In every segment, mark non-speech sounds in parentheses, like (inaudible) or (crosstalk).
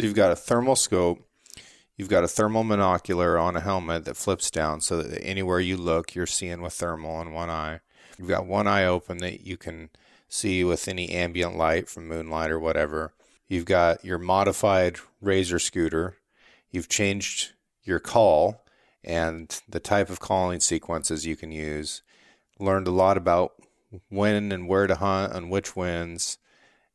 So you've got a thermal scope, you've got a thermal monocular on a helmet that flips down so that anywhere you look, you're seeing with thermal in one eye. You've got one eye open that you can see with any ambient light from moonlight or whatever. You've got your modified razor scooter. You've changed your call and the type of calling sequences you can use. Learned a lot about when and where to hunt and which winds,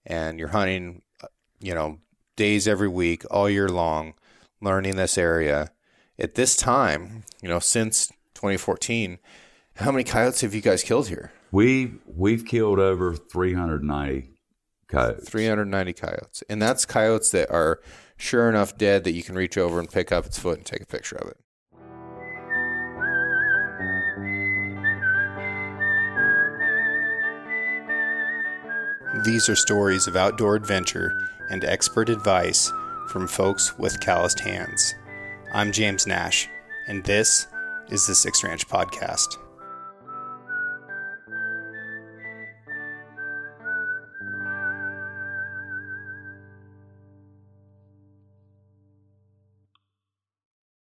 and you're hunting, uh, you know, days every week, all year long, learning this area. At this time, you know, since 2014, how many coyotes have you guys killed here? We we've killed over 390 coyotes. 390 coyotes. And that's coyotes that are sure enough dead that you can reach over and pick up its foot and take a picture of it. These are stories of outdoor adventure and expert advice from folks with calloused hands. I'm James Nash, and this is the Six Ranch Podcast.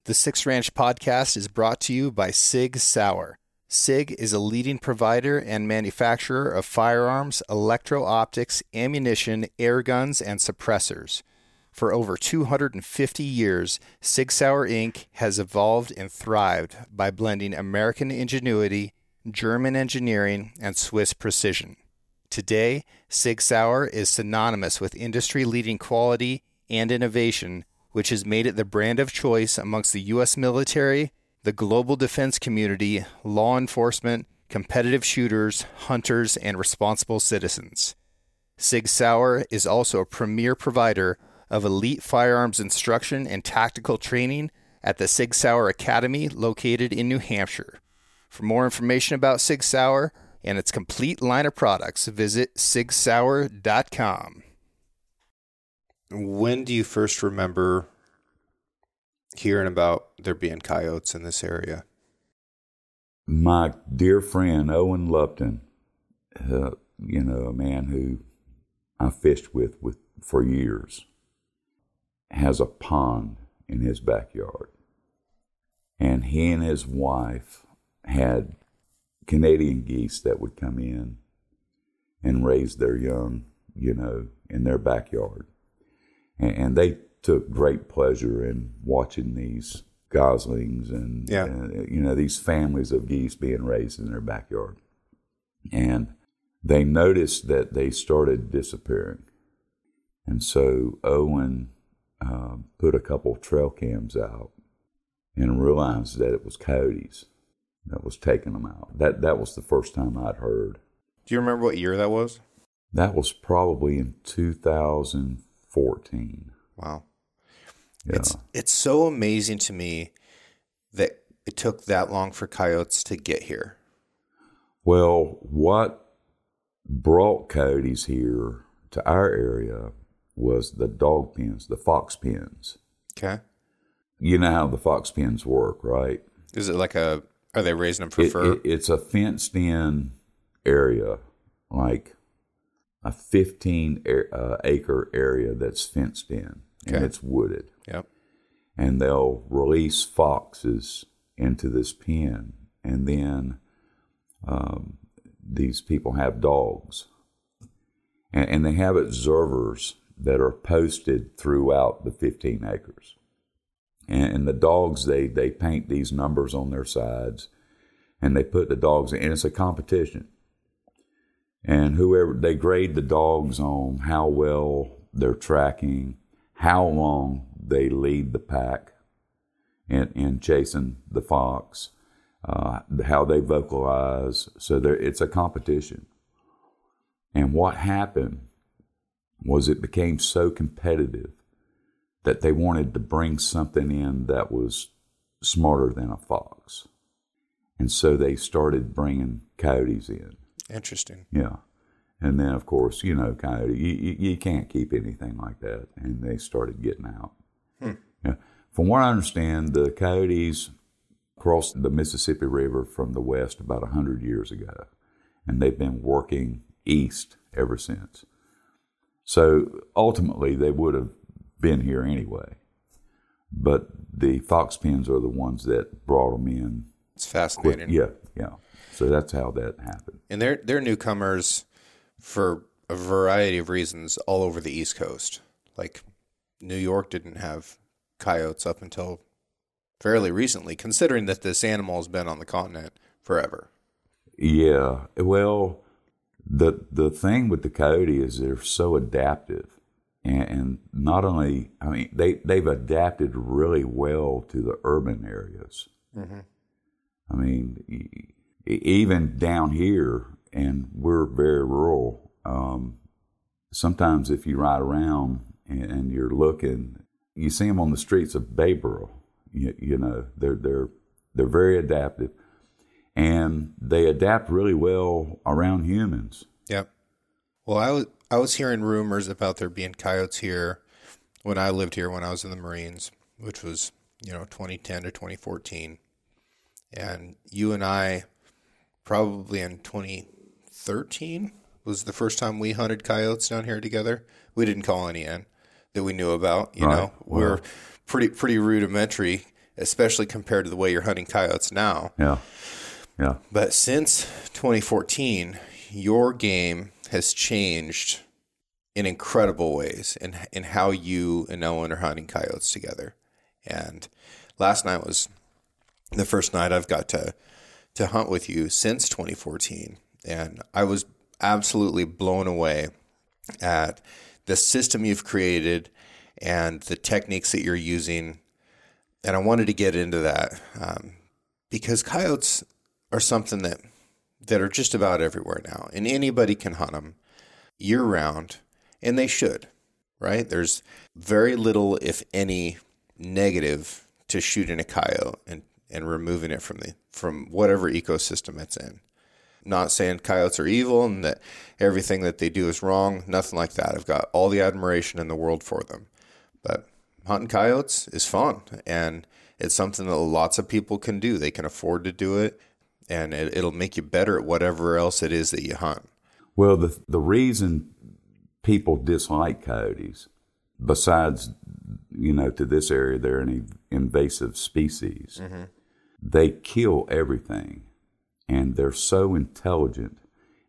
The Six Ranch Podcast is brought to you by Sig Sauer. SIG is a leading provider and manufacturer of firearms, electro optics, ammunition, air guns, and suppressors. For over 250 years, Sig Sauer Inc. has evolved and thrived by blending American ingenuity, German engineering, and Swiss precision. Today, Sig Sauer is synonymous with industry leading quality and innovation, which has made it the brand of choice amongst the U.S. military, the global defense community, law enforcement, competitive shooters, hunters, and responsible citizens. Sig Sauer is also a premier provider of elite firearms instruction and tactical training at the Sig Sauer Academy located in New Hampshire. For more information about Sig Sauer and its complete line of products, visit sigsauer.com. When do you first remember hearing about there being coyotes in this area? My dear friend Owen Lupton, uh, you know, a man who I fished with, with for years, has a pond in his backyard. And he and his wife had Canadian geese that would come in and raise their young, you know, in their backyard. And, and they took great pleasure in watching these goslings and, yeah. uh, you know these families of geese being raised in their backyard. And they noticed that they started disappearing. And so owen uh, put a couple trail cams out and realized that it was coyotes that was taking them out. That that was the first time i'd heard. Do you remember what year that was? That was probably in 2014 wow yeah. It's it's so amazing to me that it took that long for coyotes to get here. Well, what brought coyotes here to our area was the dog pens, the fox pens. Okay. You know how the fox pens work, right? Is it like a? Are they raising them for it, fur? It, it's a fenced-in area, like a 15 uh, acre area that's fenced in and it's wooded. Yep. And they'll release foxes into this pen, and then um, these people have dogs, and, and they have observers that are posted throughout the 15 acres. And, and the dogs, they they paint these numbers on their sides, and they put the dogs in. And it's a competition and whoever they grade the dogs on how well they're tracking, how long they lead the pack in, in chasing the fox, uh, how they vocalize. So there, it's a competition. And what happened was it became so competitive that they wanted to bring something in that was smarter than a fox. And so they started bringing coyotes in. Interesting. Yeah. And then, of course, you know, coyote, you, you, you can't keep anything like that. And they started getting out. Hmm. Yeah. From what I understand, the coyotes crossed the Mississippi River from the west about 100 years ago. And they've been working east ever since. So ultimately, they would have been here anyway. But the fox pens are the ones that brought them in. It's fascinating. Quick. Yeah, yeah. So that's how that happened. And they're they're newcomers for a variety of reasons all over the East Coast. Like New York didn't have coyotes up until fairly recently, considering that this animal has been on the continent forever. Yeah. Well, the the thing with the coyote is they're so adaptive, and, and not only I mean they they've adapted really well to the urban areas. Mm-hmm. I mean, even down here, and we're very rural. Um, sometimes if you ride around and, and, you're looking, you see them on the streets of Bayboro. You, you know, they're they're they're very adaptive and they adapt really well around humans. Yep. Well, I was I was hearing rumors about there being coyotes here when I lived here when I was in the Marines, which was you know 2010 to 2014, and you and I probably in 2013 was the first time we hunted coyotes down here together. We didn't call any in that we knew about. You right. know, we're pretty pretty rudimentary, especially compared to the way you're hunting coyotes now. Yeah. Yeah. But since 2014, your game has changed in incredible ways in in how you and Owen are hunting coyotes together. And last night was the first night I've got to to hunt with you since 2014, and I was absolutely blown away at the system you've created and the techniques that you're using. And I wanted to get into that um, because coyotes are something that that are just about everywhere now, and anybody can hunt them year round, and they should, right? There's very little, if any, negative to shooting a coyote and and removing it from the from whatever ecosystem it's in. Not saying coyotes are evil and that everything that they do is wrong. Nothing like that. I've got all the admiration in the world for them. But hunting coyotes is fun and it's something that lots of people can do. They can afford to do it and it, it'll make you better at whatever else it is that you hunt. Well, the the reason people dislike coyotes, besides you know to this area they're an invasive species, mm-hmm. they kill everything, and they're so intelligent,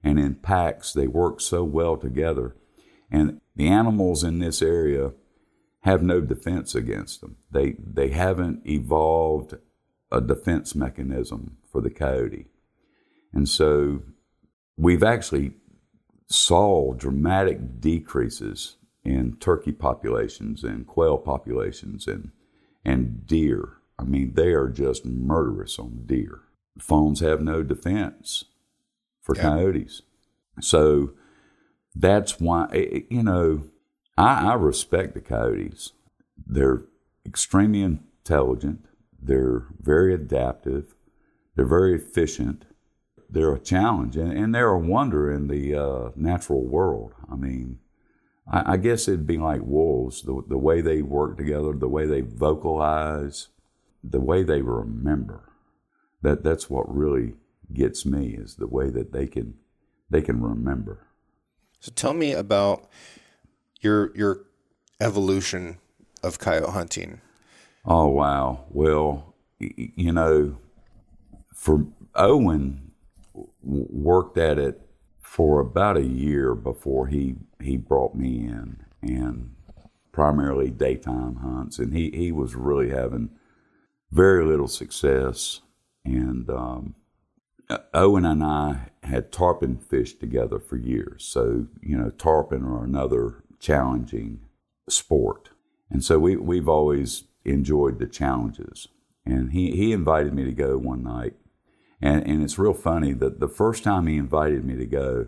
and in packs they work so well together, and the animals in this area have no defense against them. They they haven't evolved a defense mechanism for the coyote. And so we've actually saw dramatic decreases in turkey populations and quail populations and and deer. I mean, they are just murderous on deer. Fawns have no defense for yeah. coyotes. So that's why, eh, eh, you know, I, I respect the coyotes. They're extremely intelligent, they're very adaptive, they're very efficient. They're a challenge, and, and they're a wonder in the uh, natural world. I mean, I, I, guess it'd be like wolves the, the way they work together, the way they vocalize, the way they remember. That that's what really gets me is the way that they can they can remember. So tell me about your your evolution of coyote hunting. Oh wow! Well, you know, for Owen worked at it for about a year before he he brought me in and primarily daytime hunts and he he was really having very little success and um, Owen and I had tarpon fished together for years so you know tarpon are another challenging sport and so we we've always enjoyed the challenges and he he invited me to go one night and, and it's real funny that the first time he invited me to go,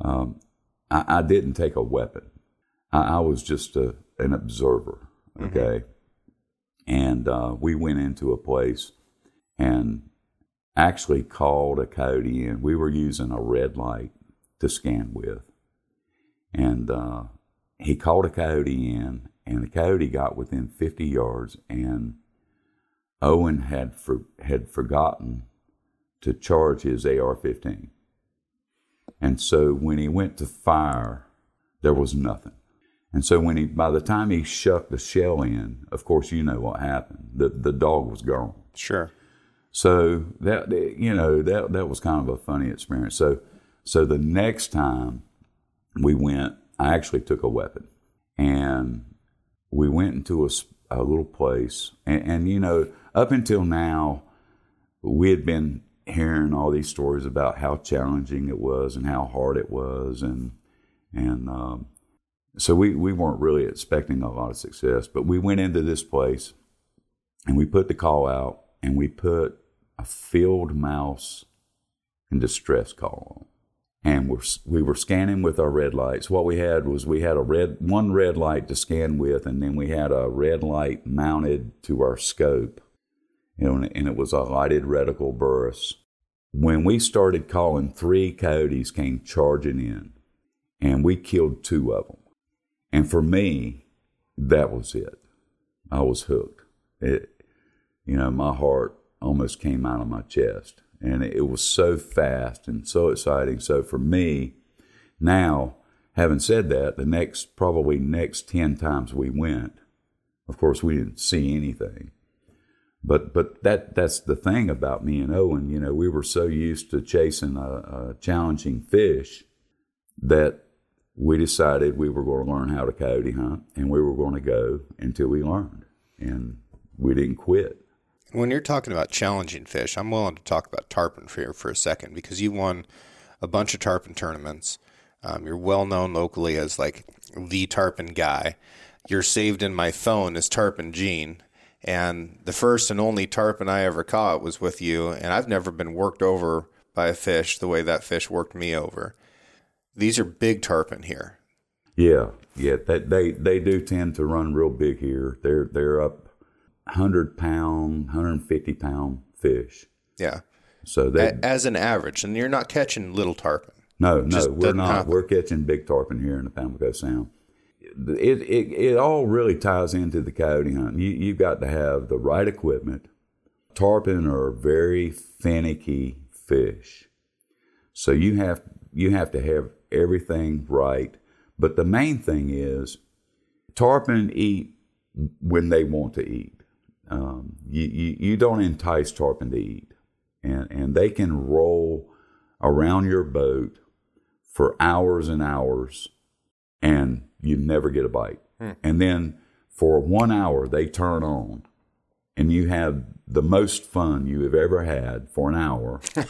um, I, I, didn't take a weapon. I, I was just a, an observer, mm-hmm. okay? Mm-hmm. And uh, we went into a place and actually called a coyote in. We were using a red light to scan with. And uh, he called a coyote in, and the coyote got within 50 yards, and Owen had for, had forgotten to charge his AR 15. And so when he went to fire, there was nothing. And so when he, by the time he shucked the shell in, of course you know what happened. The the dog was gone. Sure. So that you know that that was kind of a funny experience. So so the next time we went, I actually took a weapon, and we went into a, a little place, and, and you know up until now we had been hearing all these stories about how challenging it was and how hard it was, and and um, so we, we weren't really expecting a lot of success, but we went into this place and we put the call out and we put a field mouse in distress call. And we're, we were scanning with our red lights. What we had was we had a red one red light to scan with, and then we had a red light mounted to our scope, you know, and it was a lighted reticle Burris. When we started calling, three coyotes came charging in, and we killed two of them. And for me, that was it. I was hooked. It, you know, my heart almost came out of my chest. And it was so fast and so exciting. So for me, now, having said that, the next, probably next 10 times we went, of course, we didn't see anything. But, but that, that's the thing about me and Owen. You know, we were so used to chasing a, a challenging fish that we decided we were going to learn how to coyote hunt and we were going to go until we learned. And we didn't quit. When you're talking about challenging fish, I'm willing to talk about tarpon for, for a second because you won a bunch of tarpon tournaments. Um, you're well known locally as like the tarpon guy. You're saved in my phone as Tarpon Gene. And the first and only tarpon I ever caught was with you. And I've never been worked over by a fish the way that fish worked me over. These are big tarpon here. Yeah, yeah, that they they do tend to run real big here. They're they're up hundred pound, hundred and fifty pound fish. Yeah. So that as an average, and you're not catching little tarpon. No, no, we're not. Happen. We're catching big tarpon here in the Pamlico Sound. It, it it all really ties into the coyote hunt. You you've got to have the right equipment. Tarpon are very finicky fish, so you have you have to have everything right. But the main thing is tarpon eat when they want to eat. Um, you, you, you don't entice tarpon to eat. And, and they can roll around your boat for hours and hours and you never get a bite. Hmm. And then for one hour, they turn on and you have the most fun you have ever had for an hour. (laughs)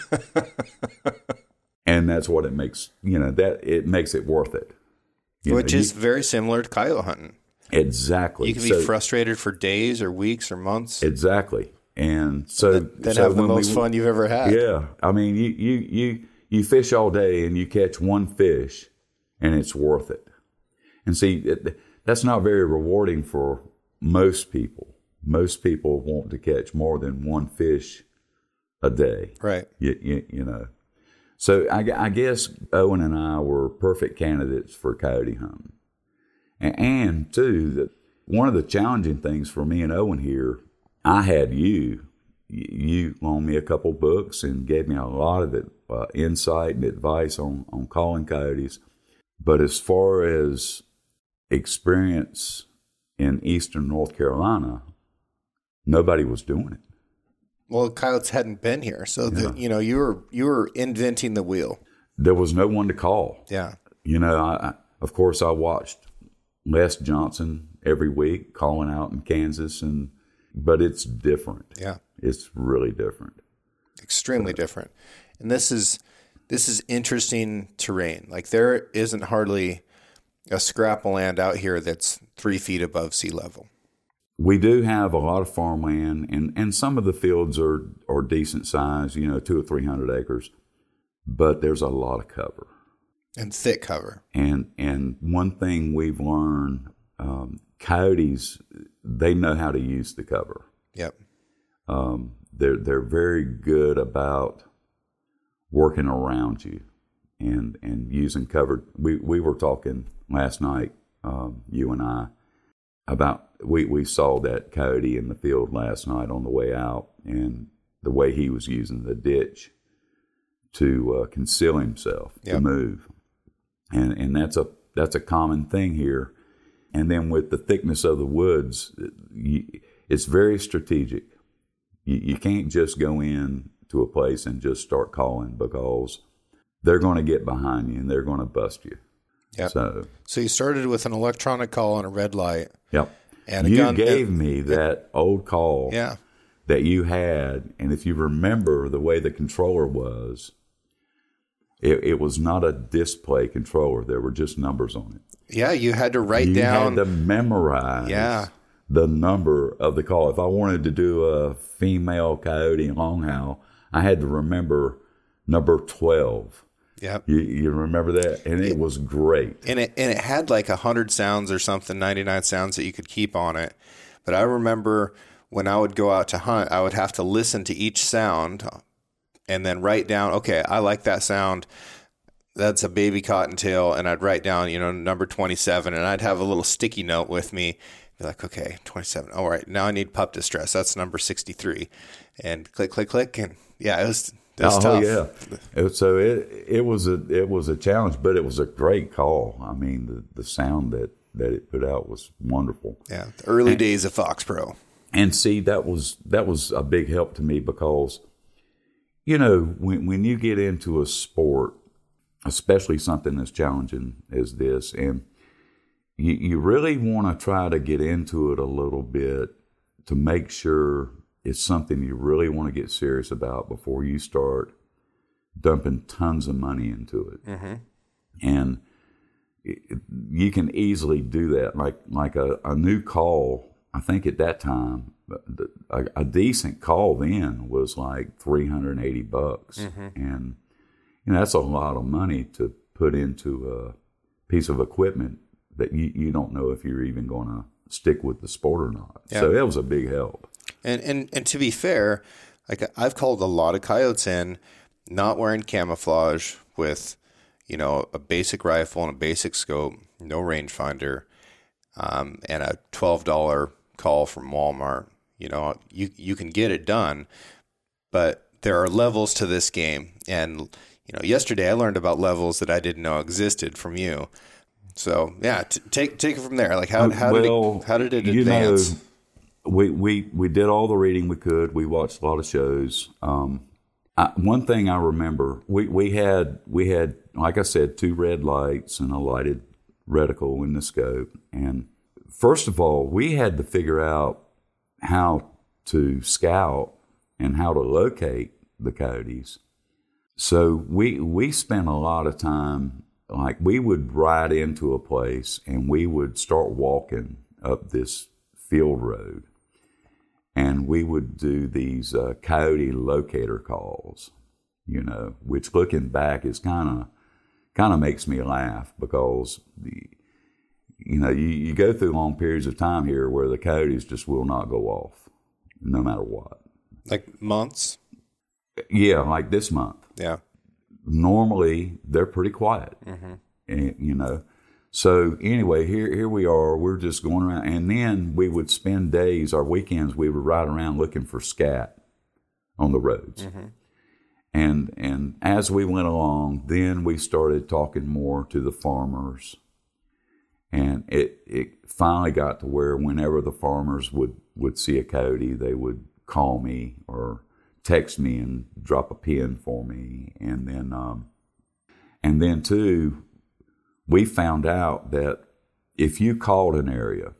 and that's what it makes you know that it makes it worth it you which know, is you, very similar to coyote hunting exactly. You can so, be frustrated for days or weeks or months. Exactly. And so then so have the most we, fun you've ever had. Yeah. I mean you you you you fish all day and you catch one fish and it's worth it. And see it, that's not very rewarding for most people. Most people want to catch more than one fish a day. Right. You, you, you know. So I, I, guess Owen and I were perfect candidates for coyote hunting. And, and too, that one of the challenging things for me and Owen here, I had you. You loaned me a couple books and gave me a lot of it, uh, insight and advice on, on calling coyotes. But as far as experience in eastern North Carolina, nobody was doing it. Well, coyotes hadn't been here, so yeah. the, you know you were you were inventing the wheel. There was no one to call. Yeah, you know, I, of course I watched Les Johnson every week calling out in Kansas, and but it's different. Yeah, it's really different. Extremely so. different, and this is this is interesting terrain. Like there isn't hardly a scrap of land out here that's three feet above sea level we do have a lot of farmland, and, and some of the fields are, are decent size, you know, two or three hundred acres, but there's a lot of cover and thick cover. And and one thing we've learned, um, coyotes they know how to use the cover. Yep. Um, they're they're very good about working around you and and using cover. We we were talking last night, um, you and I, about we, we saw that coyote in the field last night on the way out and the way he was using the ditch to uh, conceal himself yep. to move and and that's a that's a common thing here and then with the thickness of the woods, it's very strategic. You, you can't just go in to a place and just start calling because they're going to get behind you and they're going to bust you. Yep. So, So you started with an electronic call and a red light. yep. And you gun- gave me that old call Yeah. that you had, and if you remember the way the controller was, it, it was not a display controller. There were just numbers on it. Yeah, you had to write you down. had to memorize Yeah. the number of the call. If I wanted to do a female coyote in Longhouse, I had to remember number 12. Yep. You, you remember that? And it was great. and it and it had like a hundred sounds or something, ninety nine sounds that you could keep on it. But I remember when I would go out to hunt, I would have to listen to each sound and then write down. Okay, I like that sound. That's a baby cottontail, and I'd write down, you know, number twenty seven, and I'd have a little sticky note with me. Be like, okay, twenty seven. All right, now I need pup distress. That's number sixty three, and click, click, click, and yeah, it was. It oh, was oh tough. yeah. It- so it it was a it was a challenge, but it was a great call. I mean, the, the sound that that it put out was wonderful. yeah. The early days of Fox Pro. And see, that was that was a big help to me because, you know, when when you get into a sport, especially something as challenging as this, and you you really want to try to get into it a little bit to make sure it's something you really want to get serious about before you start dumping tons of money into it. Mm-hmm. And it- you can easily do that. Like like a, a new call, I think at that time, a, a decent call then was like three hundred and eighty bucks, and you know that's a lot of money to put into a piece of equipment that you, you don't know if you're even going to stick with the sport or not. So that was a big help. And and and to be fair, like I've called a lot of coyotes in, not wearing camouflage with, you know, a basic rifle and a basic scope, no rangefinder, um, and a twelve dollar call from Walmart. You know, you you can get it done, but there are levels to this game, and you know, yesterday I learned about levels that I didn't know existed from you. So yeah, t- take take it from there. Like how how did it, how did it you advance? know, we, we, we did all the reading we could. We watched a lot of shows. Um, I, one thing I remember, we, we had we had like I said, two red lights and a lighted reticle in the scope. And first of all, we had to figure out how to scout and how to locate the coyotes. So we we spent a lot of time like we would ride into a place and we would start walking up this field road and we would do these uh, coyote locator calls you know which looking back is kind of kind of makes me laugh because the you know you, you go through long periods of time here where the coyotes just will not go off no matter what like months? yeah like this month Yeah. normally they're pretty quiet, mm-hmm. and, you know. So anyway, here here we are. We're just going around, and then we would spend days, our weekends, we would ride around looking for scat on the roads. Mm-hmm. And and as we went along, then we started talking more to the farmers, and it it finally got to where whenever the farmers would would see a coyote, they would call me or text me and drop a pin for me, and then um, and then too, we found out that if you called an area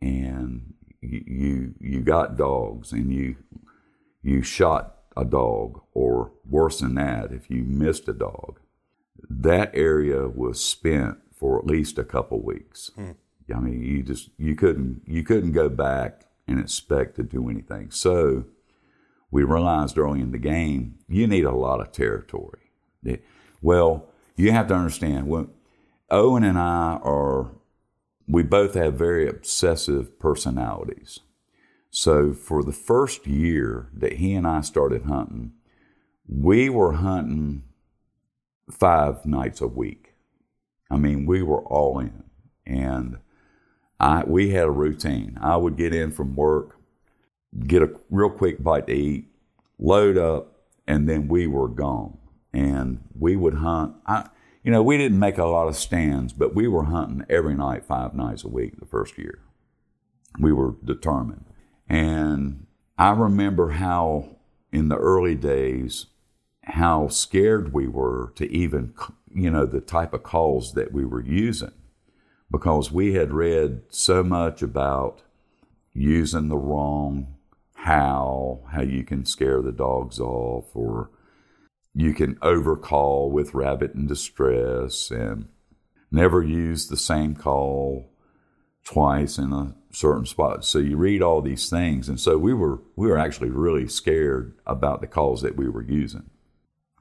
and you you, you got dogs and you you shot a dog, or worse than that, if you missed a dog, that area was spent for at least a couple weeks. Hmm. I mean, you just you couldn't you couldn't go back and expect to do anything. So we realized early in the game you need a lot of territory. It- well, you have to understand when Owen and I are we both have very obsessive personalities. So for the first year that he and I started hunting, we were hunting five nights a week. I mean, we were all in. And I we had a routine. I would get in from work, get a real quick bite to eat, load up, and then we were gone. And we would hunt. I, you know, we didn't make a lot of stands, but we were hunting every night, five nights a week the first year. We were determined. And I remember how, in the early days, how scared we were to even, you know, the type of calls that we were using because we had read so much about using the wrong how, how you can scare the dogs off, or you can overcall with rabbit in distress and never use the same call twice in a certain spot. So you read all these things, and so we were we were actually really scared about the calls that we were using.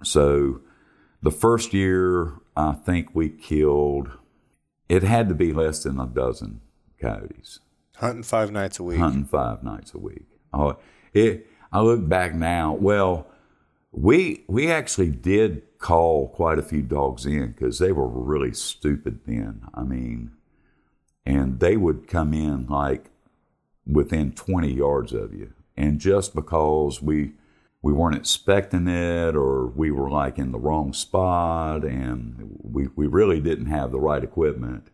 So the first year, I think we killed. It had to be less than a dozen coyotes. Hunting five nights a week. Hunting five nights a week. Oh, it. I look back now. Well, we we actually did call quite a few dogs in because they were really stupid then. I mean, and they would come in like within 20 yards of you, and just because we we weren't expecting it or we were like in the wrong spot and we, we really didn't have the right equipment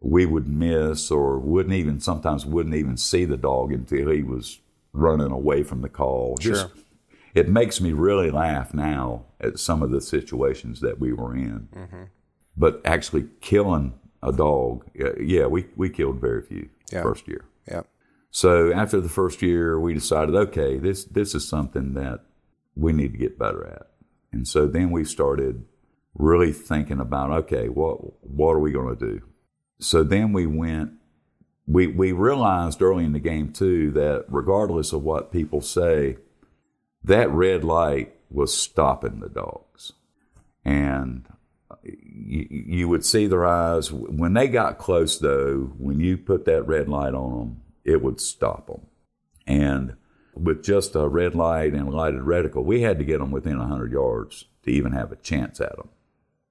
we would miss or wouldn't even sometimes wouldn't even see the dog until he was running away from the call. Sure. Just, it makes me really laugh now at some of the situations that we were in. Mm-hmm. But actually killing a dog, yeah, we, we killed very few Yeah. first year. Yeah. So after the first year, we decided, okay, this this is something that we need to get better at. And so then we started really thinking about, okay, what what are we going to do? So then we went. We we realized early in the game too that regardless of what people say, that red light was stopping the dogs, and uh, you, you would see their eyes when they got close. Though, when you put that red light on them, it would stop them. And with just a red light and a lighted reticle, we had to get them within 100 yards to even have a chance at them.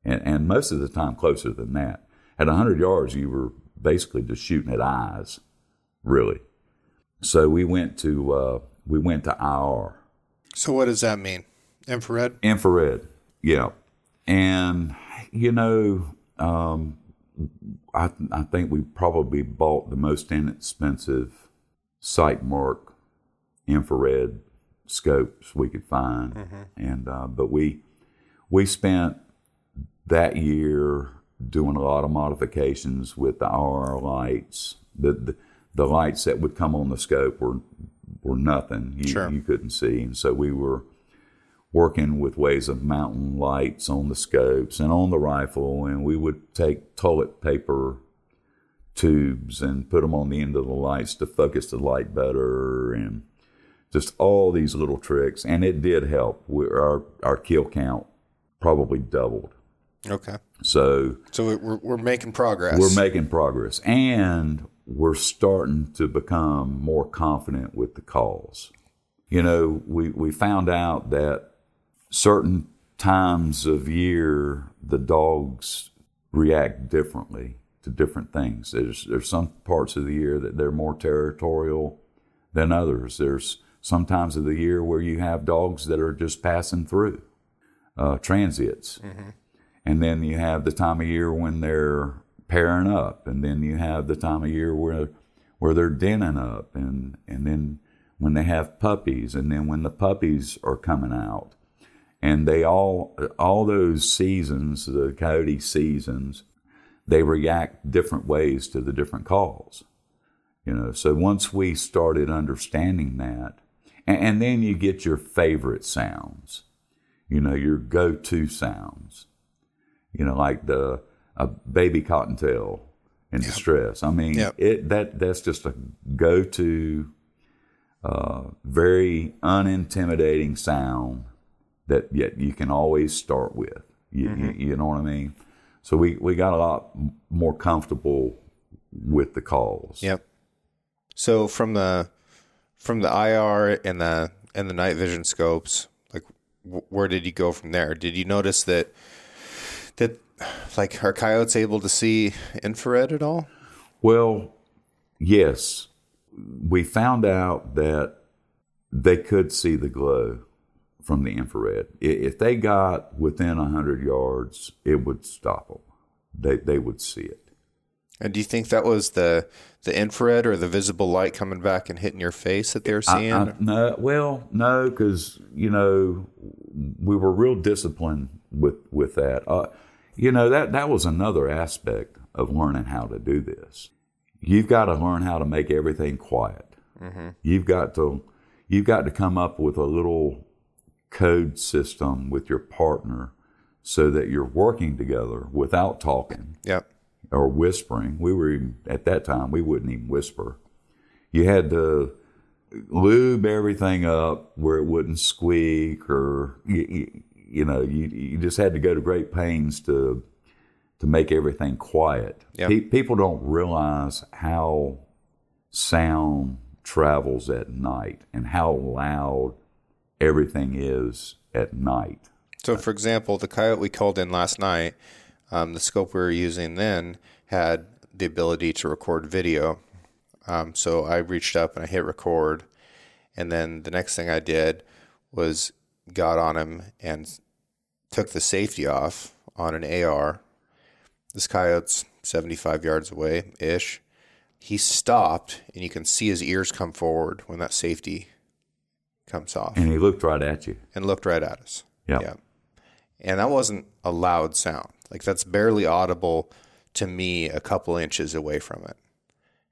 And, and most of the time closer than that. At 100 yards, you were basically just shooting at eyes, really. So we went to uh, we went to IR, So what does that mean? Infrared? infrared, yeah. And you know, um, I I think we probably bought the most inexpensive Sightmark infrared scopes we could find, and uh, but we we spent that year doing a lot of modifications with the IR lights. The, the the lights that would come on the scope were were nothing. You, Sure. you couldn't see, and so we were working with ways of mounting lights on the scopes and on the rifle, and we would take toilet paper tubes and put them on the end of the lights to focus the light better, and just all these little tricks. And it did help. We, our our kill count probably doubled. Okay. So So we- we're, we're making progress. we're making progress, and we're starting to become more confident with the calls. You know, we, we found out that certain times of year the dogs react differently to different things. There's there's some parts of the year that they're more territorial than others. There's some times of the year where you have dogs that are just passing through, uh, transients. And then you have the time of year when they're pairing up, and then you have the time of year where where they're denning up, and and then when they have puppies, and then when the puppies are coming out, and they all all those seasons, the coyote seasons, they react different ways to the different calls. You know, so once we started understanding that, and, and then you get your favorite sounds, you know, your go-to sounds you know, like the a baby cottontail in distress. I mean, Yep. it that that's just a go to, uh, very unintimidating sound that yet you can always start with. You, you, mm-hmm. you know what I mean? So we we got a lot more comfortable with the calls. Yep. So from the from the IR and the and the night vision scopes, like wh- where did you go from there? Did you notice that that like are coyotes able to see infrared at all? Well, yes, we found out that they could see the glow from the infrared. If they got within 100 yards, it would stop them. They, they would see it. And do you think that was the the infrared or the visible light coming back and hitting your face that they were seeing? I- no, well, no, because you know we were real disciplined with with that. Uh, you know that that was another aspect of learning how to do this. You've got to learn how to make everything quiet. You've got to you've got to come up with a little code system with your partner so that you're working together without talking yep. or whispering. We were even, at that time we wouldn't even whisper. You had to lube everything up where it wouldn't squeak, or you, you, you know, you you just had to go to great pains to to make everything quiet. Yeah. Pe- people don't realize how sound travels at night and how loud everything is at night. So, for example, the coyote we called in last night, um, the scope we were using then had the ability to record video. Um, so I reached up and I hit record, and then the next thing I did was got on him and took the safety off on an AR. This coyote's 75 yards away ish. He stopped, and you can see his ears come forward when that safety comes off And he looked right at you. and looked right at us. Yeah. Yeah. And that wasn't a loud sound. Like that's barely audible to me a couple inches away from it.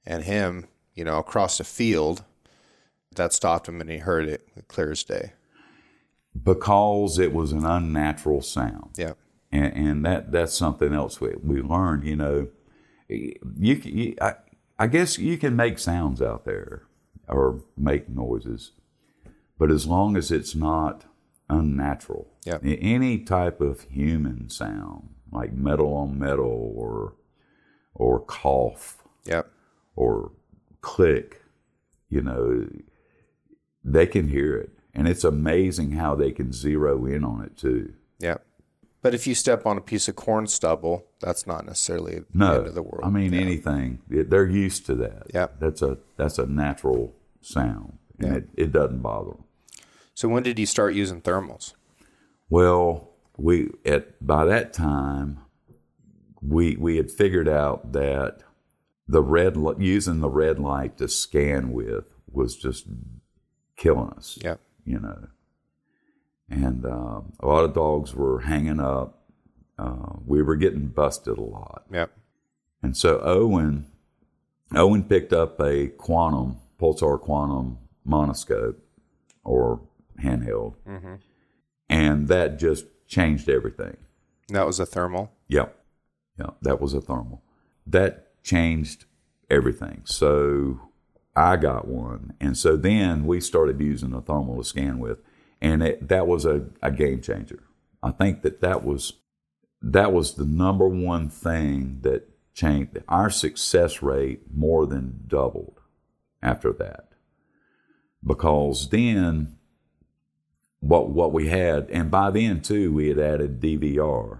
And him, you know, across the field, that stopped him and he heard it clear as day. Because it was an unnatural sound. Yeah. and, and that that's something else we, we learned. You know, you, you I, I guess you can make sounds out there or make noises, but as long as it's not unnatural, Yep. Any type of human sound like metal on metal or or cough Yep. or click, you know, they can hear it, and it's amazing how they can zero in on it too. Yep. But if you step on a piece of corn stubble, that's not necessarily the No, end of the world. I mean anything. They're used to that. Yeah. that's a that's a natural sound, and Yeah. it, it doesn't bother them. So when did you start using thermals? Well, we at by that time, we we had figured out that the red using the red light to scan with was just killing us. Yep. you know. And uh, a lot of dogs were hanging up. Uh, we were getting busted a lot. Yep. And so Owen, Owen picked up a quantum pulsar quantum monoscope or handheld, mm-hmm. and that just changed everything. That was a thermal. Yep, yep, that was a thermal. That changed everything. So I got one, and so then we started using a thermal to scan with, and it, that was a, a game changer. I think that that was that was the number one thing that changed our success rate more than doubled after that because then what what we had. And by then too we had added DVR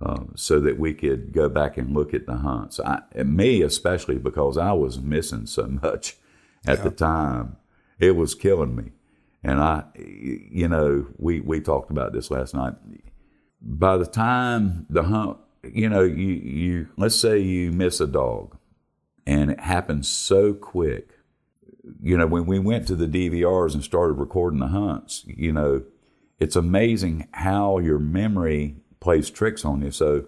um, so that we could go back and look at the hunts. I, me especially because I was missing so (laughs) much at the time. It was killing me. And I you know we we talked about this last night. By the time the hunt, you know, you, you let's say you miss a dog and it happens so quick. You know, when we went to the DVRs and started recording the hunts, you know, it's amazing how your memory plays tricks on you. So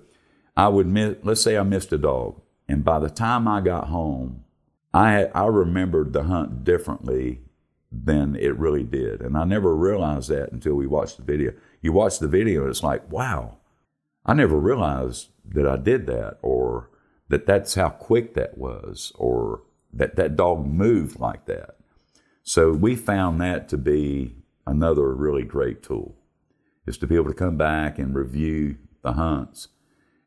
I would miss, let's say I missed a dog, and by the time I got home, I I remembered the hunt differently than it really did. And I never realized that until we watched the video. You watch the video and it's like, wow, I never realized that I did that or that that's how quick that was or that that dog moved like that. So we found that to be another really great tool is to be able to come back and review the hunts.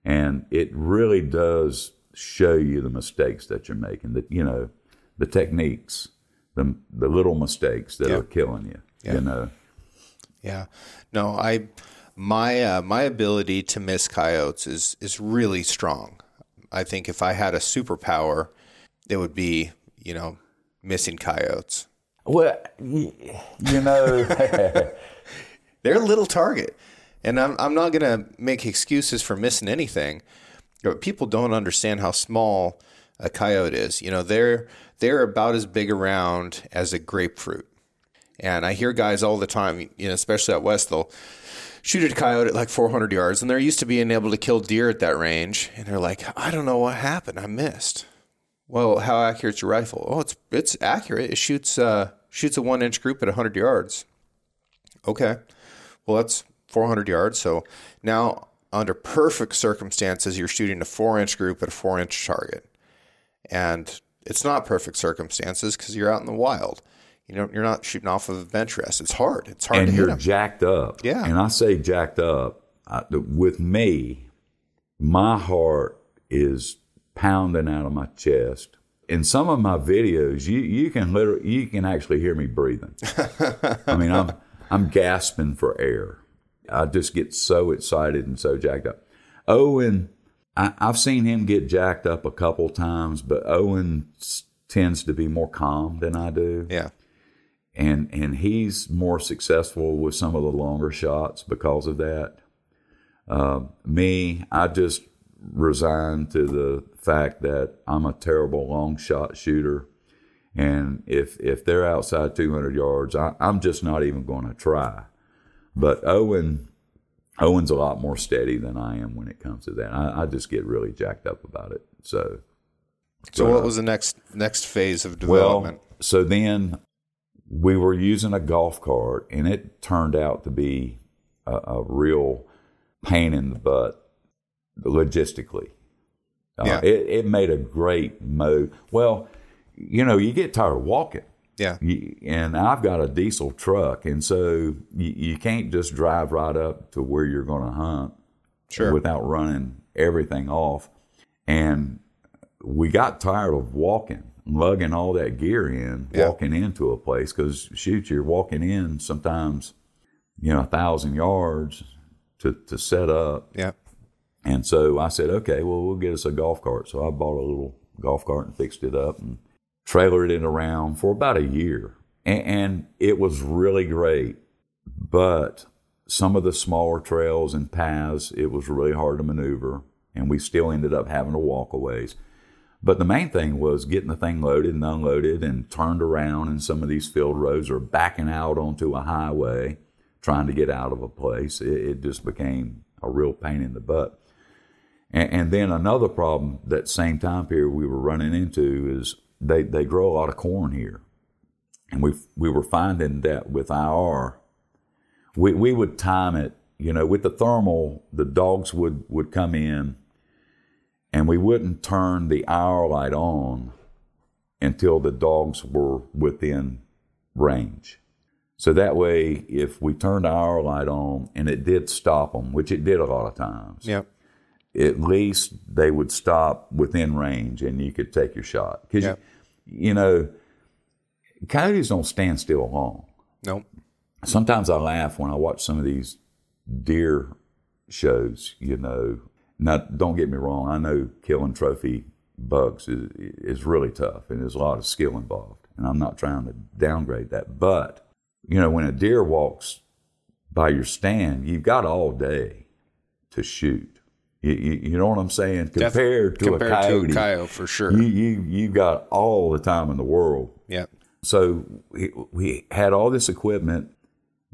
And it really does show you the mistakes that you're making, that, you know, the techniques, the, the little mistakes that Yeah. are killing you, Yeah. you know. Yeah. No, I my uh, my ability to miss coyotes is is really strong. I think if I had a superpower, it would be, you know, missing coyotes. Well, you know, (laughs) They're a little target. And I'm, I'm not going to make excuses for missing anything. But people don't understand how small a coyote is. You know, they're they're about as big around as a grapefruit. And I hear guys all the time, you know, especially out west, they'll shoot a coyote at like 400 yards, and they're used to being able to kill deer at that range, and they're like, I don't know what happened, I missed. Well, how accurate's your rifle? Oh, it's it's accurate. It shoots uh, shoots a one inch group at 100 yards. Okay, well that's 400 yards. So now, under perfect circumstances, you're shooting a four inch group at a four inch target, and it's not perfect circumstances because you're out in the wild. You know, you're not shooting off of a bench rest. It's hard. It's hard and to you're them. jacked up. Yeah. And I say jacked up. I, with me, my heart is pounding out of my chest. In some of my videos, you, you can literally you can actually hear me breathing. I mean, I'm I'm gasping for air. I just get so excited and so jacked up. Owen, I, I've seen him get jacked up a couple times, but Owen tends to be more calm than I do Yeah. and and he's more successful with some of the longer shots because of that. Um, me, I just resigned to the fact that I'm a terrible long shot shooter, and if if they're outside 200 yards, I, I'm just not even going to try. But Owen, Owen's a lot more steady than I am when it comes to that. I, I just get really jacked up about it. So So what was the next next phase of well, development? so then we were using a golf cart, and it turned out to be a, a real pain in the butt logistically. Uh, Yeah. it, it made a great move. Well, you know, you get tired of walking. yeah. You, and I've got a diesel truck, and so you, you can't just drive right up to where you're going to hunt Sure. without running everything off. And we got tired of walking, lugging all that gear in, Yeah. walking into a place because shoot, you're walking in sometimes, you know, a thousand yards to to set up. Yeah. And so I said, okay, well, we'll get us a golf cart. So I bought a little golf cart and fixed it up and trailered it around for about a year. And, and it was really great. But some of the smaller trails and paths, it was really hard to maneuver. And we still ended up having to walk a ways. But the main thing was getting the thing loaded and unloaded and turned around. And some of these field roads are backing out onto a highway trying to get out of a place. It, it just became a real pain in the butt. And, and then another problem that same time period we were running into is they, they grow a lot of corn here. And we we were finding that with IR, we, we would time it, you know, with the thermal, the dogs would, would come in and we wouldn't turn the IR light on until the dogs were within range. So that way, if we turned IR light on and it did stop them, which it did a lot of times, Yeah. At least they would stop within range and you could take your shot. Because, Yeah. you know, coyotes don't stand still long. Nope. Sometimes I laugh when I watch some of these deer shows, you know. Now, don't get me wrong, I know killing trophy bugs is, is really tough and there's a lot of skill involved. And I'm not trying to downgrade that. But, you know, when a deer walks by your stand, you've got all day to shoot. You, you, you know what I'm saying? Compared to Compared a coyote, to a coyote, for sure. you, you, you got all the time in the world yeah. so we, we had all this equipment.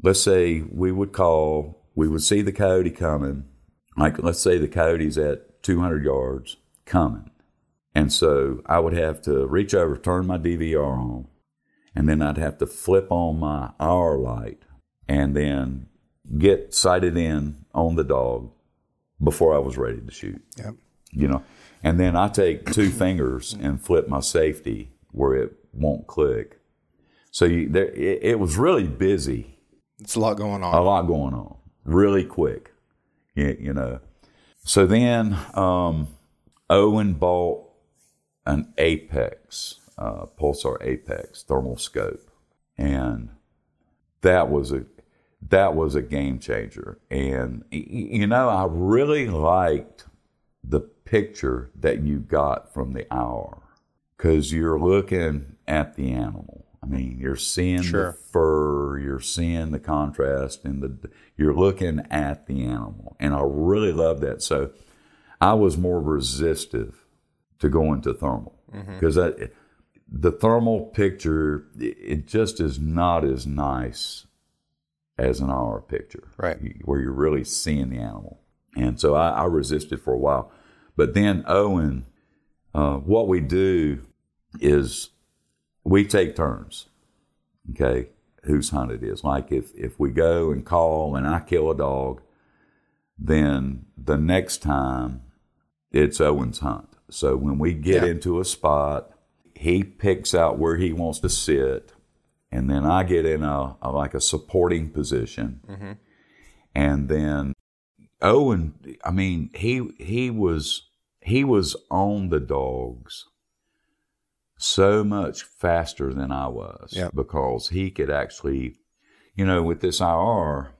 Let's say we would call, we would see the coyote coming. Like, let's say the coyote's at 200 yards coming. And so I would have to reach over, turn my DVR on, and then I'd have to flip on my IR light and then get sighted in on the dog before I was ready to shoot Yeah. you know. And then I take two fingers and flip my safety where it won't click. So you, there, it, it was really busy, It's a lot going on. a lot going on, really quick, you, you know. So then um, Owen bought an Apex, uh, Pulsar Apex thermal scope, and that was a that was a game changer. And you know, I really liked the picture that you got from the IR because you're looking at the animal. I mean, you're seeing Sure. the fur, you're seeing the contrast, and the you're looking at the animal, and I really love that. So, I was more resistive to going to thermal mm-hmm. because that the thermal picture it just is not as nice as an IR picture, Right. Where you're really seeing the animal, and so I, I resisted for a while, but then Owen, uh, what we do is we take turns, okay, whose hunt it is. Like if if we go and call and I kill a dog, then the next time it's Owen's hunt. So when we get Yeah. into a spot, he picks out where he wants to sit, and then I get in a, a like a supporting position, mm-hmm. and then oh, Owen. I mean, he he was he was on the dogs so much faster than I was Yep. because he could actually, you know, with this IR,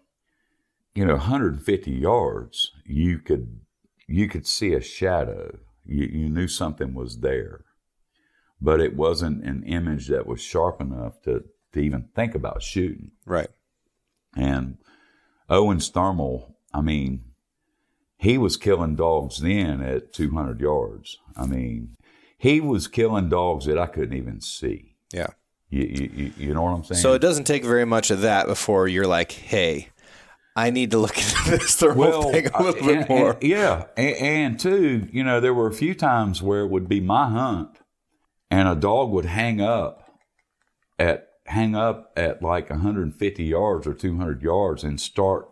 you know, 150 yards, you could you could see a shadow. You you knew something was there, but it wasn't an image that was sharp enough to to even think about shooting. Right. And Owen's thermal, I mean, he was killing dogs then at 200 yards. I mean, he was killing dogs that I couldn't even see. Yeah. You, you, you- know what I'm saying? So it doesn't take very much of that before you're like, hey, I need to look (laughs) into this thermal thing a little bit more. and- yeah, and, and too, you know, there were a few times where it would be my hunt, and a dog would hang up at hang up at like 150 yards or 200 yards and start.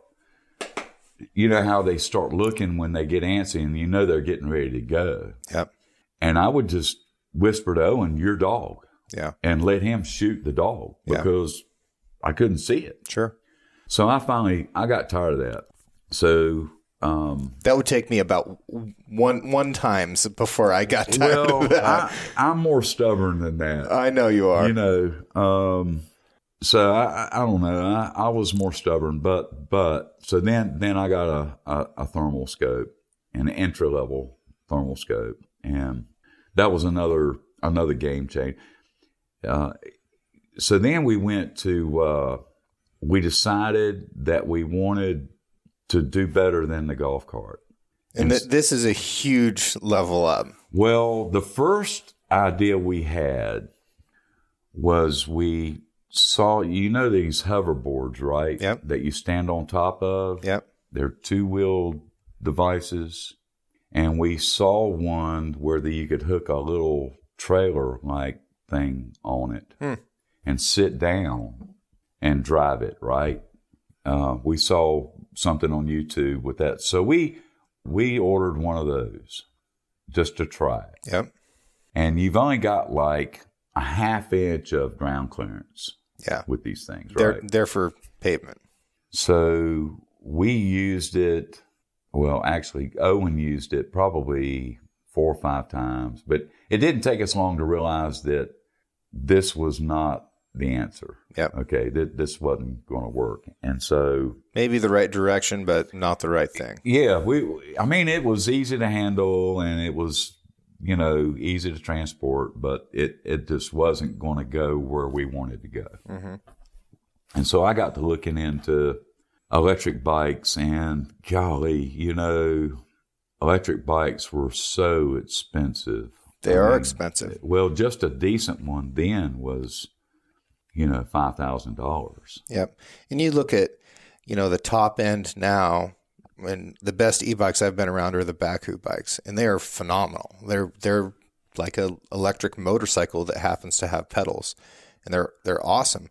You know how they start looking when they get antsy, and you know they're getting ready to go. Yep. And I would just whisper to Owen, "Your dog," Yeah. and let him shoot the dog Yeah. because I couldn't see it. Sure. So I finally I got tired of that. So um, That would take me about one one times before I got tired of that. I, I'm more stubborn than that. I, know you are. You know, um, so I, I- I don't know. I, I was more stubborn, but but so then then I got a, a, a thermal scope, an entry level thermal scope, and that was another another game change. Uh, so then we went to uh, we decided that we wanted to do better than the golf cart. and th- this is a huge level up. Well, the first idea we had was we saw, you know, these hoverboards, right? Yep. That you stand on top of. Yep. They're two wheeled devices. And we saw one where the, you could hook a little trailer like thing on it Hmm. and sit down and drive it, right? Uh, we saw something on YouTube with that. So we, we ordered one of those just to try it Yep. and you've only got like a half inch of ground clearance Yeah. with these things, They're right? they're for pavement. So we used it. Well, actually, Owen used it probably four or five times, but it didn't take us long to realize that this was not the answer. Yep. Okay, that this wasn't going to work, and so Maybe the right direction, but not the right thing. yeah, we. I mean, it was easy to handle, and it was you know easy to transport, but it it just wasn't going to go where we wanted to go. Mm-hmm. And so I got to looking into electric bikes, and golly, you know, electric bikes were so expensive. They I are mean, expensive. Well, just a decent one then was, you know, five thousand dollars. Yep. And you look at, you know, the top end now, and the best e-bikes I've been around are the Bakcou bikes, and they are phenomenal. They're they're like a electric motorcycle that happens to have pedals, and they're they're awesome.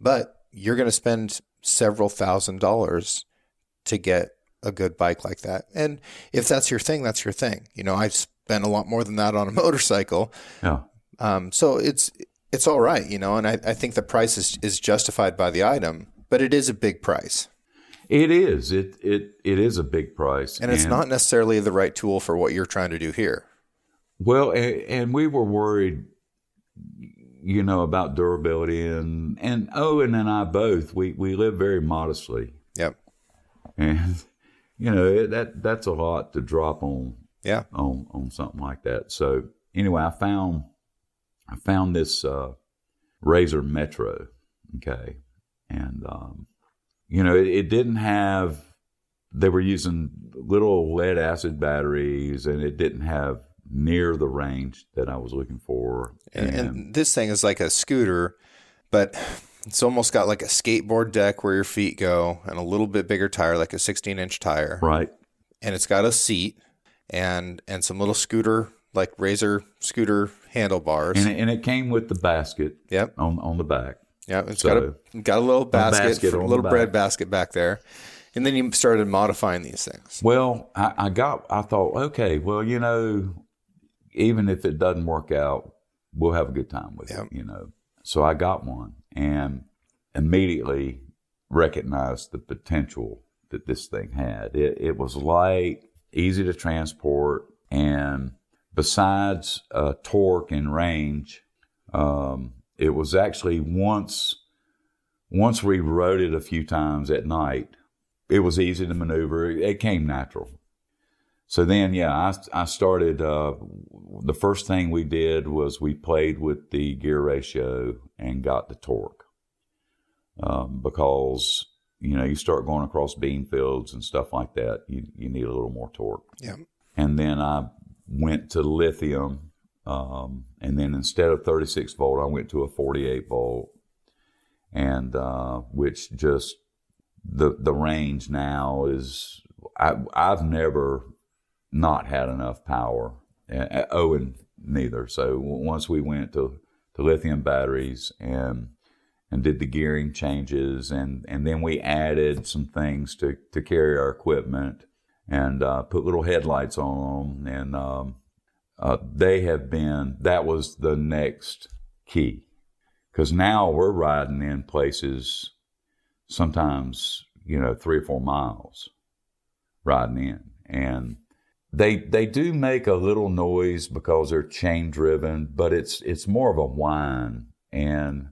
But you're going to spend several thousand dollars to get a good bike like that. And if that's your thing, that's your thing. You know, I've spent a lot more than that on a (laughs) motorcycle. Yeah. Um, so it's it's all right, you know, and I, I think the price is, is justified by the item, but it is a big price. It is. It it it is a big price, And it's not necessarily the right tool for what you're trying to do here. Well, and, and we were worried, you know, about durability, and and Owen and I both we we live very modestly, Yep. and you know it, that that's a lot to drop on Yeah. on on something like that. So anyway, I found I found this uh, Razor Metro. Okay. And, um, you know, it, it didn't have, they were using little lead acid batteries and it didn't have near the range that I was looking for. And, and this thing is like a scooter, but it's almost got like a skateboard deck where your feet go and a little bit bigger tire, like a 16 inch tire. right. And it's got a seat and and some little scooter, like razor scooter handlebars. And it, and it came with the basket Yep. on, on the back. Yeah, it's So- got a got a little basket, basket a on little bread basket back there, and then you started modifying these things. Well, I, I got, I thought, okay, well, you know, even if it doesn't work out, we'll have a good time with Yep. it, you know. So I got one and immediately recognized the potential that this thing had. It, it was light, easy to transport, and besides uh, torque and range, um, it was actually once once we rode it a few times at night, it was easy to maneuver. It came natural. So then, yeah, I, I started. Uh, the first thing we did was we played with the gear ratio and got the torque um, because you know you start going across bean fields and stuff like that. You you need a little more torque. Yeah. And then I went to lithium, um, and then instead of 36 volt, I went to a 48 volt, and uh, which just the the range now is I I've never not had enough power. Uh, Owen neither. So once we went to to lithium batteries and and did the gearing changes and and then we added some things to to carry our equipment and uh, put little headlights on them and um, uh, they have been that was the next key. Because now we're riding in places sometimes you know three or four miles riding in. And they they do make a little noise because they're chain driven but it's it's more of a whine. And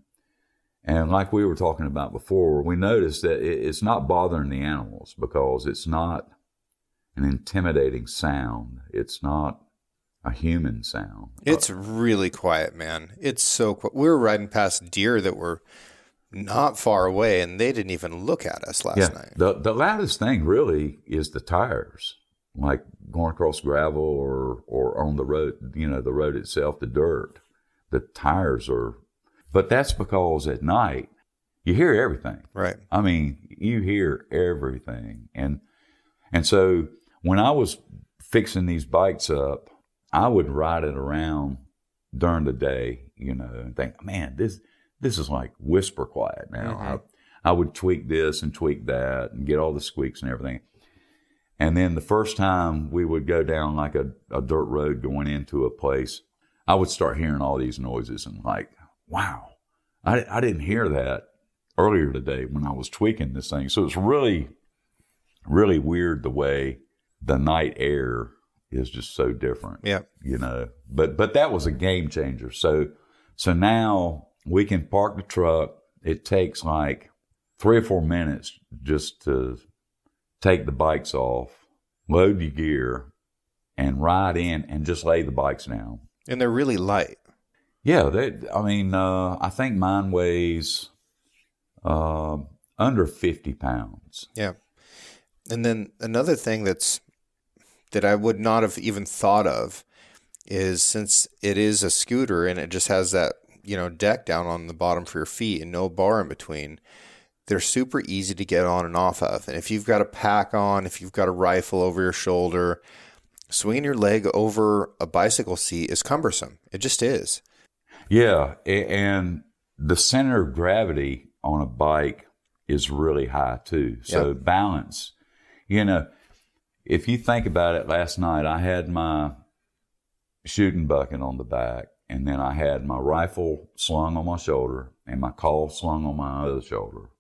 and like we were talking about before we noticed that it, it's not bothering the animals because it's not an intimidating sound it's not a human sound It's really quiet, man. It's so quiet. We were riding past deer that were not far away, and they didn't even look at us last yeah night. the the loudest thing really is the tires like going across gravel or or on the road you know the road itself the dirt the tires are but that's because at night you hear everything Right. I mean, you hear everything. And and so when I was fixing these bikes up, I would ride it around during the day, you know, and think, man, this this is like whisper quiet now. Mhm. I, I would tweak this and tweak that and get all the squeaks and everything. And then the first time we would go down like a, a dirt road going into a place, I would start hearing all these noises and like, wow, I, I didn't hear that earlier today when I was tweaking this thing. So it's really, really weird the way the night air is just so different, Yeah. you know. But but that was a game changer. So so now we can park the truck. It takes like three or four minutes just to take the bikes off, load your gear, and ride in and just lay the bikes down. And they're really light. Yeah, they, I mean, uh, I think mine weighs uh, under fifty pounds. Yeah. And then another thing that's that I would not have even thought of is since it is a scooter and it just has that, you know, deck down on the bottom for your feet and no bar in between, they're super easy to get on and off of. And if you've got a pack on, if you've got a rifle over your shoulder, swinging your leg over a bicycle seat is cumbersome. It just is. Yeah, and the center of gravity on a bike is really high too. So balance, you know, if you think about it, last night I had my shooting bucket on the back, and then I had my rifle slung on my shoulder and my call slung on my other shoulder,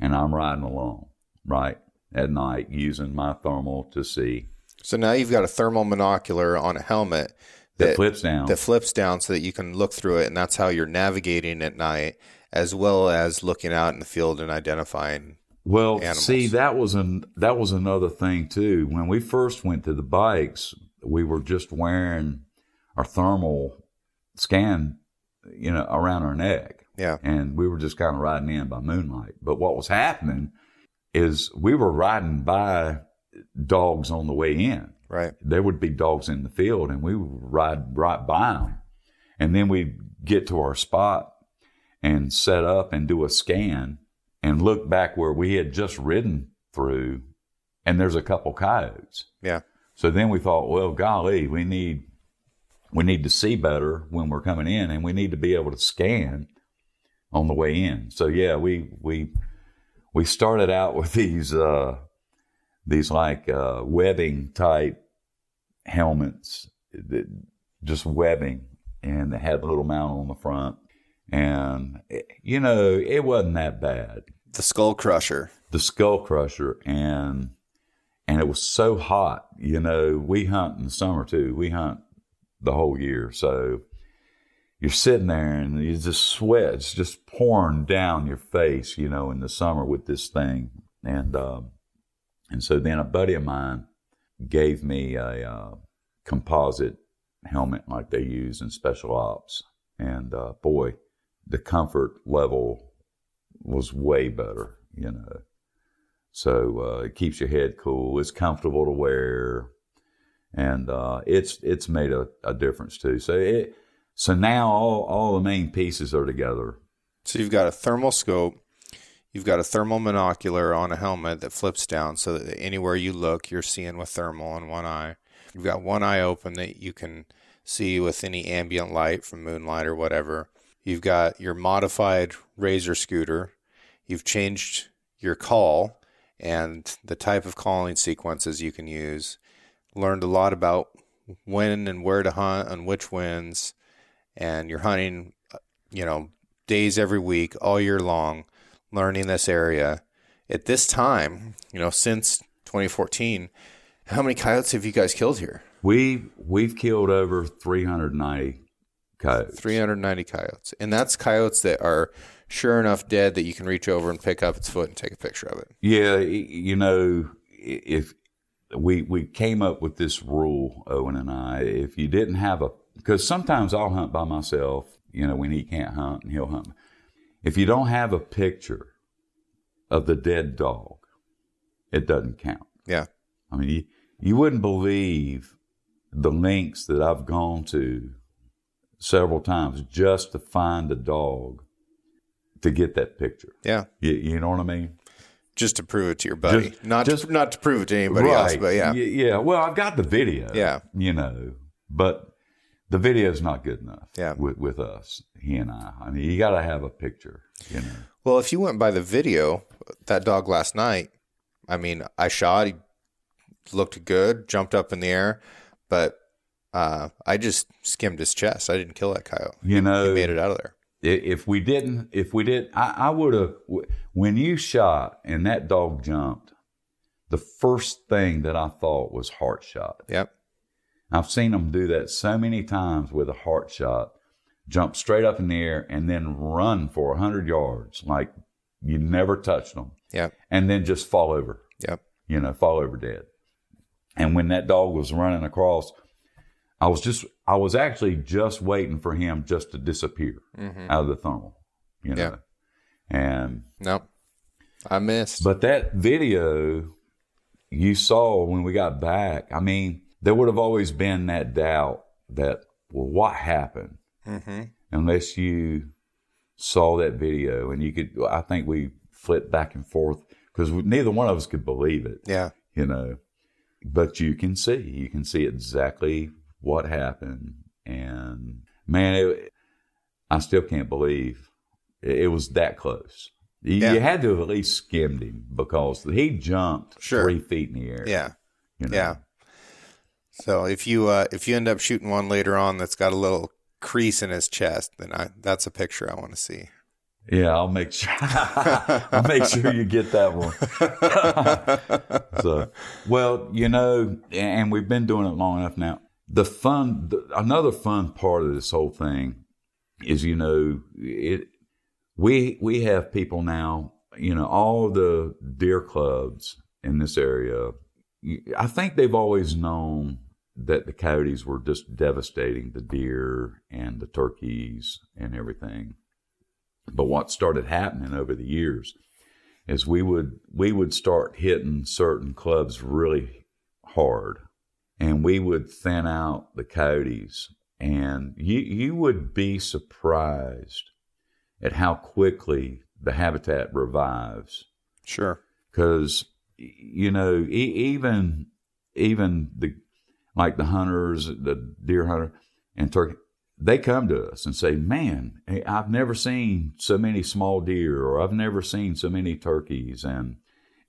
and I'm riding along right at night using my thermal to see So now you've got a thermal monocular on a helmet that, flips down. that flips down so that you can look through it, and that's how you're navigating at night, as well as looking out in the field and identifying. Well, animals. see, that was an that was another thing too. When we first went to the bikes, we were just wearing our thermal scan, you know, around our neck. Yeah. and we were just kind of riding in by moonlight. But what was happening is we were riding by dogs on the way in. Right. There would be dogs in the field, and we would ride right by them, and then we'd get to our spot and set up and do a scan and look back where we had just ridden through, and there's a couple coyotes. Yeah. So then we thought, well, golly, we need we need to see better when we're coming in, and we need to be able to scan on the way in. So yeah, we we we started out with (laughs) these uh, these like uh, webbing type helmets, that, just webbing, and they had a little mount on the front, and it- you know it wasn't that bad The Skull Crusher. the skull crusher and and it was so hot you know we hunt in the summer too. We hunt the whole year. So you're sitting there and you just sweat it's just pouring down your face you know in the summer with this thing. And um and so then a buddy of mine gave me a uh, composite helmet like they use in special ops. And uh, boy the comfort level was way better you know so uh, it keeps your head cool. It's comfortable to wear, and uh, it's it's made a, a difference too. So it so now all all the main pieces are together. So you've got a thermal scope, you've got a thermal monocular on a helmet that flips down so that anywhere you look, you're seeing with thermal in one eye. You've got one eye open that you can see with any ambient light from moonlight or whatever. You've got your modified razor scooter. You've changed your call and the type of calling sequences you can use. Learned a lot about when and where to hunt on which winds, and you're hunting, you know, days every week, all year long, learning this area. At this time, you know, since 2014, how many coyotes have you guys killed here? We we've killed over 390 coyotes. 390 coyotes. And that's coyotes that are sure enough dead that you can reach over and pick up its foot and take a picture of it. Yeah, you know, if we we came up with this rule, Owen and I, if you didn't have a, because sometimes I'll hunt by myself, you know, when he can't hunt and he'll hunt. If you don't have a picture of the dead dog, it doesn't count. Yeah. I mean, you, you wouldn't believe the lengths that I've gone to several times just to find a dog to get that picture. Yeah. You, you know what I mean? Just to prove it to your buddy. Just- not just- to, not to prove it to anybody else, but yeah. Y- yeah. Well, I've got the video. Yeah. You know, but the video is not good enough. Yeah. With with us, he and I. I mean, you got to have a picture. You know. Well, if you went by the video, that dog last night, I mean, I shot, he looked good, jumped up in the air, but uh, I just skimmed his chest. I didn't kill that coyote. You know, He made it out of there. if we didn't, if we did, I, I would have. When you shot and that dog jumped, the first thing that I thought was heart shot. Yep. I've seen them do that so many times with a heart shot, jump straight up in the air and then run for a 100 yards like you never touched them Yep. and then just fall over, Yep. you know, fall over dead. And when that dog was running across, I was just, I was actually just waiting for him just to disappear out of the thermal, you know. And, Nope. I missed. but that video you saw when we got back, I mean, there would have always been that doubt that, well, what happened? hmm Unless you saw that video and you could, I think we flipped back and forth because neither one of us could believe it, Yeah. you know. But you can see, you can see exactly what happened. And man, it, I still can't believe it, it was that close. You, Yeah. you had to have at least skimmed him because he jumped Sure. three feet in the air. Yeah. you know. Yeah. So if you uh, if you end up shooting one later on that's got a little crease in his chest, then I that's a picture I want to see. Yeah, I'll make sure. (laughs) I'll make sure you get that one. (laughs) so, well, you know, and we've been doing it long enough now. The fun, the, another fun part of this whole thing is, you know, it. We we have people now. You know, all the deer clubs in this area. I think they've always known that the coyotes were just devastating the deer and the turkeys and everything But what started happening over the years is we would we would start hitting certain clubs really hard, and we would thin out the coyotes, and you you would be surprised at how quickly the habitat revives. Sure. Because you know e- even even the like the hunters, the deer hunter and turkey, they come to us and say, "Man, I've never seen so many small deer, or I've never seen so many turkeys," and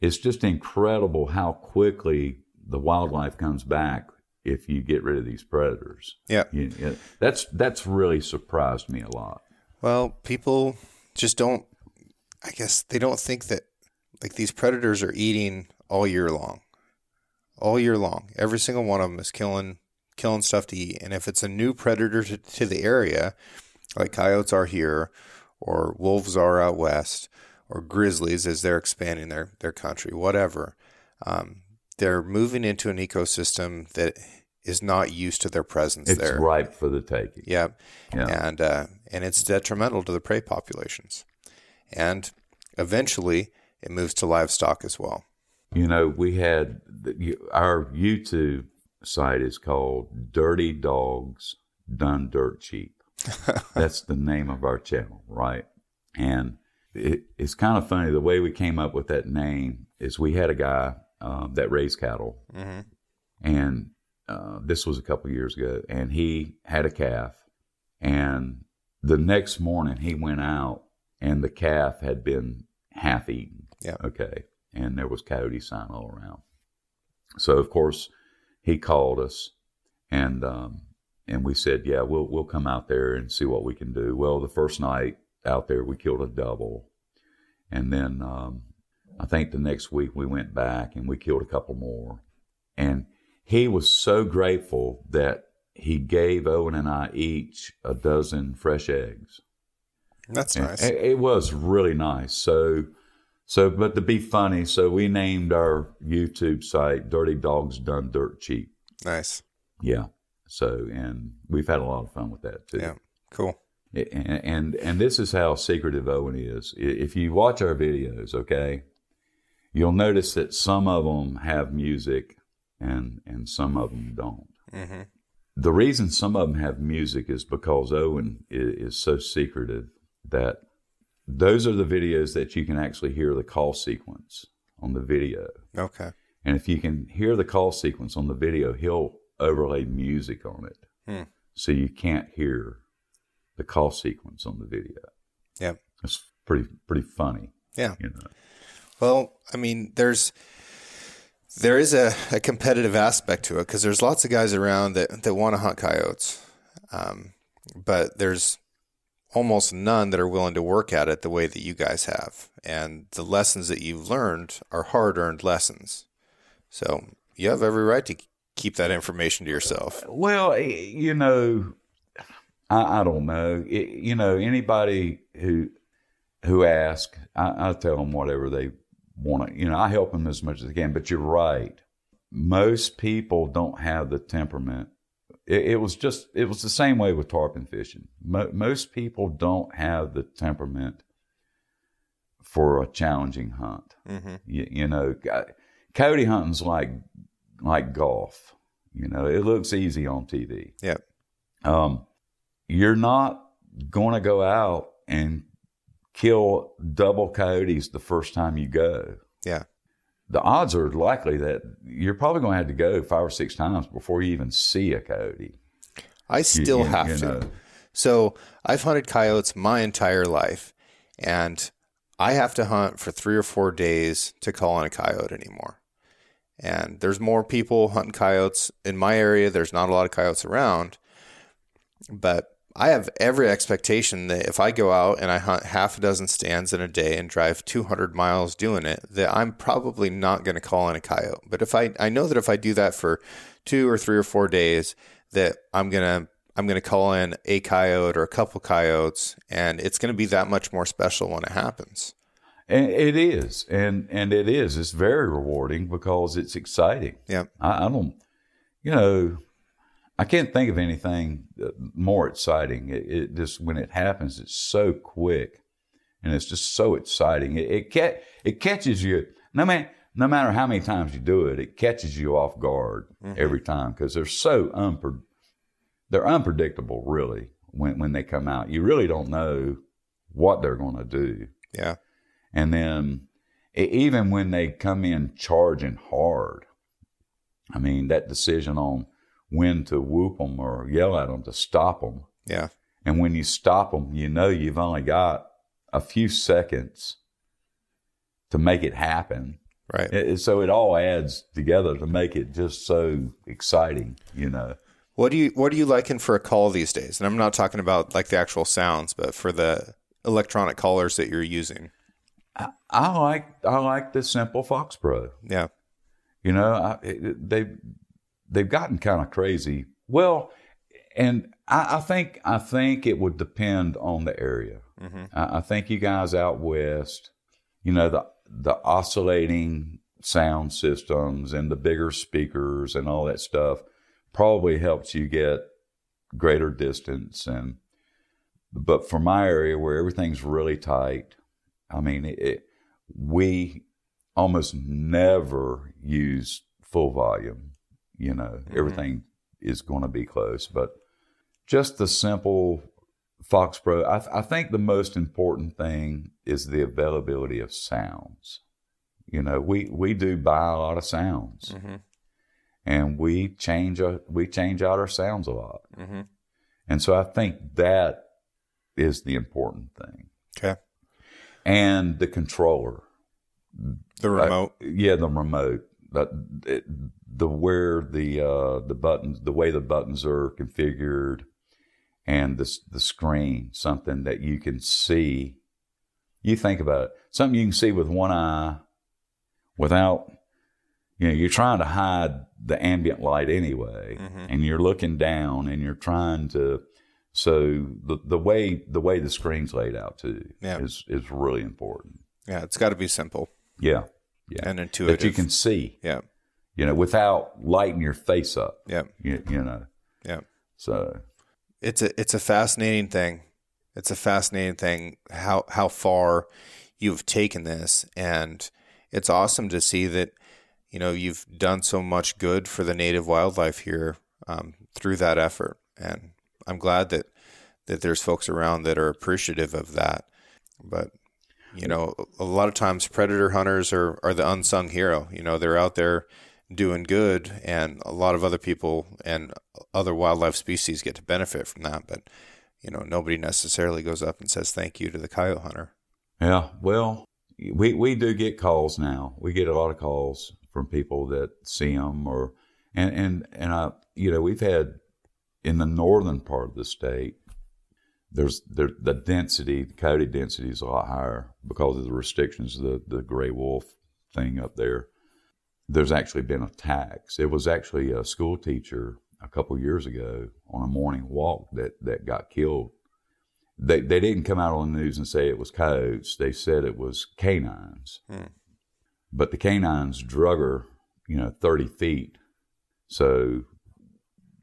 it's just incredible how quickly the wildlife comes back if you get rid of these predators. Yeah, you, it, that's that's really surprised me a lot. Well, people just don't. I guess they don't think that like these predators are eating all year long, all year long. Every single one of them is killing killing stuff to eat. And if it's a new predator to, to the area, like coyotes are here, or wolves are out west, or grizzlies as they're expanding their, their country, whatever, um, they're moving into an ecosystem that is not used to their presence it's there. It's ripe for the taking. Yeah. yeah. And, uh, and it's detrimental to the prey populations. And eventually it moves to livestock as well. You know, we had the, our YouTube site is called Dirty Dogs Done Dirt Cheap. (laughs) That's the name of our channel, right? And it, it's kind of funny. The way we came up with that name is we had a guy um, that raised cattle, mm-hmm. and uh, this was a couple years ago, and he had a calf, and the next morning he went out, and the calf had been half eaten. Yeah. Okay. And there was coyote sign all around. So of course he called us, and um, and we said, yeah, we'll we'll come out there and see what we can do. Well, the first night out there, we killed a double, and then um, I think the next week we went back and we killed a couple more, and he was so grateful that he gave Owen and I each a dozen fresh eggs. That's and nice. It was really nice. So so, but to be funny, so we named our YouTube site "Dirty Dogs Done Dirt Cheap." Nice. Yeah. So, and we've had a lot of fun with that too. Yeah. Cool. And and, and this is how secretive Owen is. If you watch our videos, okay, you'll notice that some of them have music, and and some of them don't. Mm-hmm. The reason some of them have music is because Owen is, is so secretive that those are the videos that you can actually hear the call sequence on the video. Okay. And if you can hear the call sequence on the video, he'll overlay music on it. Hmm. So you can't hear the call sequence on the video. Yeah. It's pretty pretty funny. Yeah. You know. Well, I mean, there's there is a, a competitive aspect to it because there's lots of guys around that, that want to hunt coyotes. Um, but there's almost none that are willing to work at it the way that you guys have. And the lessons that you've learned are hard earned lessons. So you have every right to keep that information to yourself. Well, you know, I, I don't know. It, you know, anybody who who asks, I, I tell them whatever they want to. You know, I help them as much as I can. But you're right. Most people don't have the temperament it, it, was just it was the same way with tarpon fishing. Mo- most people don't have the temperament for a challenging hunt. Mm-hmm. You, you, know, coyote hunting's like like golf. You know, it looks easy on TV. Yeah. Um, you're not going to go out and kill double coyotes the first time you go. Yeah the odds are likely that you're probably going to have to go five or six times before you even see a coyote. I still you, you, have you to. So I've hunted coyotes my entire life, and I have to hunt for three or four days to call on a coyote anymore. And there's more people hunting coyotes in my area. There's not a lot of coyotes around, but I have every expectation that if I go out and I hunt half a dozen stands in a day and drive 200 miles doing it, that I'm probably not going to call in a coyote. But if I, I know that if I do that for two or three or four days, that I'm going to, I'm going to call in a coyote or a couple coyotes, and it's going to be that much more special when it happens. And it is, and and it is. It's very rewarding because it's exciting. Yeah, I, I don't, you know, I can't think of anything uh, more exciting. It, it, just when it happens, it's so quick. and it's just so exciting. It it, ca- it catches you no man no matter how many times you do it, it catches you off guard mm-hmm. every time because they're so unpre- they're unpredictable. Really, when when they come out, you really don't know what they're going to do. Yeah. And then e- even when they come in charging hard, I mean, that decision on when to whoop them or yell at them to stop them. Yeah. And when you stop them, you know you've only got a few seconds to make it happen. Right. It- so it all adds together to make it just so exciting, you know. What do you what are you liking for a call these days? And I'm not talking about like the actual sounds, but for the electronic callers that you're using. I, I like I like the simple Fox Pro. Yeah. You know, I, it, they've gotten kind of crazy. Well, and I, I think I think it would depend on the area. Mm-hmm. I, I think you guys out west, you know, the the oscillating sound systems and the bigger speakers and all that stuff probably helps you get greater distance and but for my area where everything's really tight i mean it, it, we almost never use full volume you know everything is going to be close but just the simple fox pro I, I think the most important thing is the availability of sounds you know we we do buy a lot of sounds Mm-hmm. and we change uh, we change out our sounds a lot Mm-hmm. and so i think that is the important thing Okay. and the controller The remote. yeah the remote the, it, the where the uh the buttons the way the buttons are configured and the the screen something that you can see. You think about it. Something you can see with one eye without you know you're trying to hide the ambient light anyway Mhm. and you're looking down and you're trying to so the the way the way the screen's laid out too Yeah. is is really important. Yeah, it's got to be simple. Yeah yeah and intuitive. that you can see Yeah. you know, without lighting your face up. Yeah. You, you know, Yeah. so It's a it's a fascinating thing. It's a fascinating thing how how far you've taken this and it's awesome to see that you know you've done so much good for the native wildlife here um, through that effort and I'm glad that that there's folks around that are appreciative of that but you know a lot of times predator hunters are are the unsung hero you know they're out there doing good and a lot of other people and other wildlife species get to benefit from that but you know nobody necessarily goes up and says thank you to the coyote hunter yeah. Well, we we do get calls now. We get a lot of calls from people that see them, or and and and I, you know, we've had in the northern part of the state. There's there the density, the coyote density is a lot higher because of the restrictions of the the gray wolf thing up there. There's actually been attacks. It was actually a school teacher a couple years ago on a morning walk that that got killed. They they didn't come out on the news and say it was coyotes. They said it was canines. Hmm. But the canines drug her, you know, thirty feet. So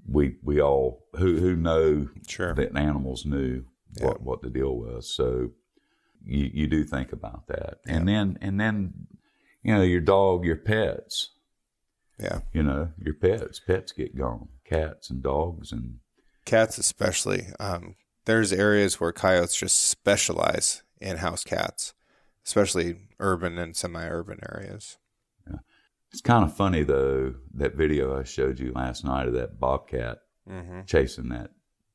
we we all who who know sure that animals knew Yeah. what, what the deal was. So you you do think about that, and then and then you know your dog, your pets. yeah You know your pets. Pets get gone. Cats and dogs and cats especially um, there's areas where coyotes just specialize in house cats especially urban and semi-urban areas it's kind of funny though that video I showed you last night of that bobcat hmm chasing that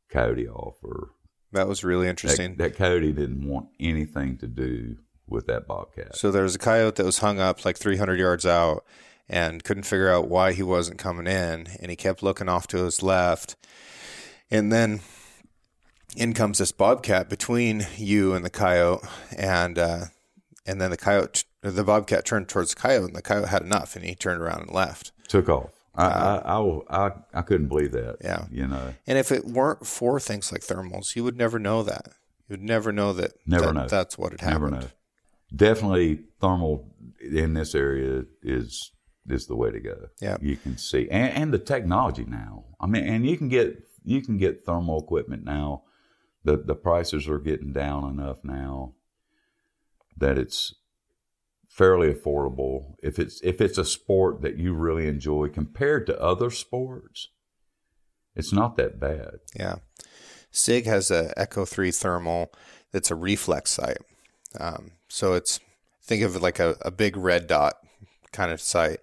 coyote off, or that was really interesting that, that coyote didn't want anything to do with that bobcat. So there was a coyote that was hung up like 300 yards out and couldn't figure out why he wasn't coming in. And he kept looking off to his left. And then in comes this bobcat between you and the coyote. And, uh, and then the coyote, the bobcat turned towards the coyote and the coyote had enough and he turned around and left. Took off. I, uh, I, I, I, I couldn't believe that. Yeah. You know, And if it weren't for things like thermals, you would never know that. You would never know that. Never that- know. That's what had happened. never know. Definitely thermal in this area is is the way to go. Yeah. You can see and, and the technology now. I mean and you can get you can get thermal equipment now. The the prices are getting down enough now that it's fairly affordable. If it's if it's a sport that you really enjoy compared to other sports, it's not that bad. Yeah. SIG has a Echo 3 thermal that's a reflex sight. Um, so it's think of it like a, a big red dot kind of sight.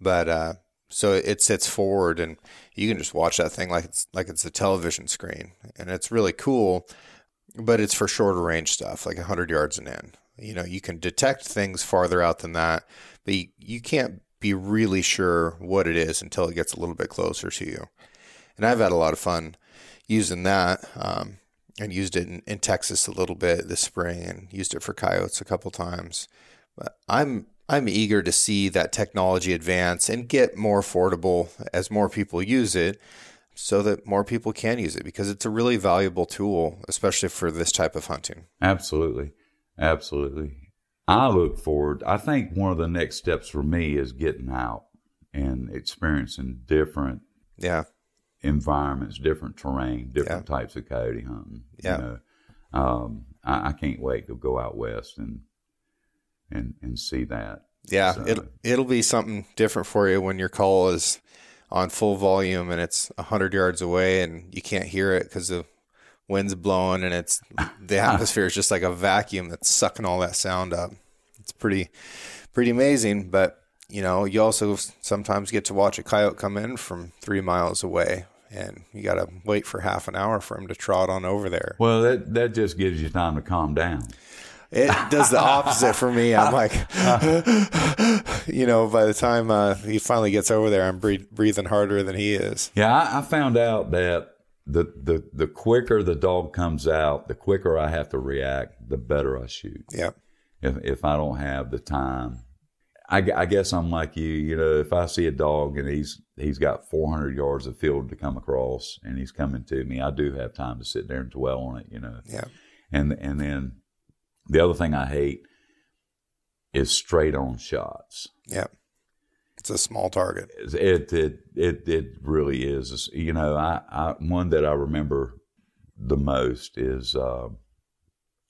But uh, so it sits forward and you can just watch that thing like it's like it's a television screen. And it's really cool, but it's for shorter range stuff, like 100 yards and in. You know, you can detect things farther out than that, but you, you can't be really sure what it is until it gets a little bit closer to you. And I've had a lot of fun using that um, and used it in, in, Texas a little bit this spring and used it for coyotes a couple times. But I'm I'm eager to see that technology advance and get more affordable as more people use it so that more people can use it because it's a really valuable tool, especially for this type of hunting. Absolutely. Absolutely. I look forward. I think one of the next steps for me is getting out and experiencing different yeah environments, different terrain, different yeah. types of coyote hunting. Yeah. You know, um, I, I, can't wait to go out west and and and see that. Yeah, so, it'll it'll be something different for you when your call is on full volume and it's hundred yards away and you can't hear it because the wind's blowing and it's the (laughs) atmosphere is just like a vacuum that's sucking all that sound up. It's pretty pretty amazing, but you know, you also sometimes get to watch a coyote come in from three miles away and you got to wait for half an hour for him to trot on over there. Well, that that just gives you time to calm down. It does the opposite for me. I'm like, (laughs) you know, by the time uh, he finally gets over there, I'm breathing harder than he is. Yeah, I, I found out that the, the the quicker the dog comes out, the quicker I have to react, the better I shoot. Yeah. If if I don't have the time I, I, guess I'm like you. You know, if I see a dog and he's he's got 400 yards of field to come across and he's coming to me, I do have time to sit there and dwell on it. You know. Yeah. And and then the other thing I hate is straight on shots. Yeah. It's a small target. It it it it really is. You know, I, I one that I remember the most is uh,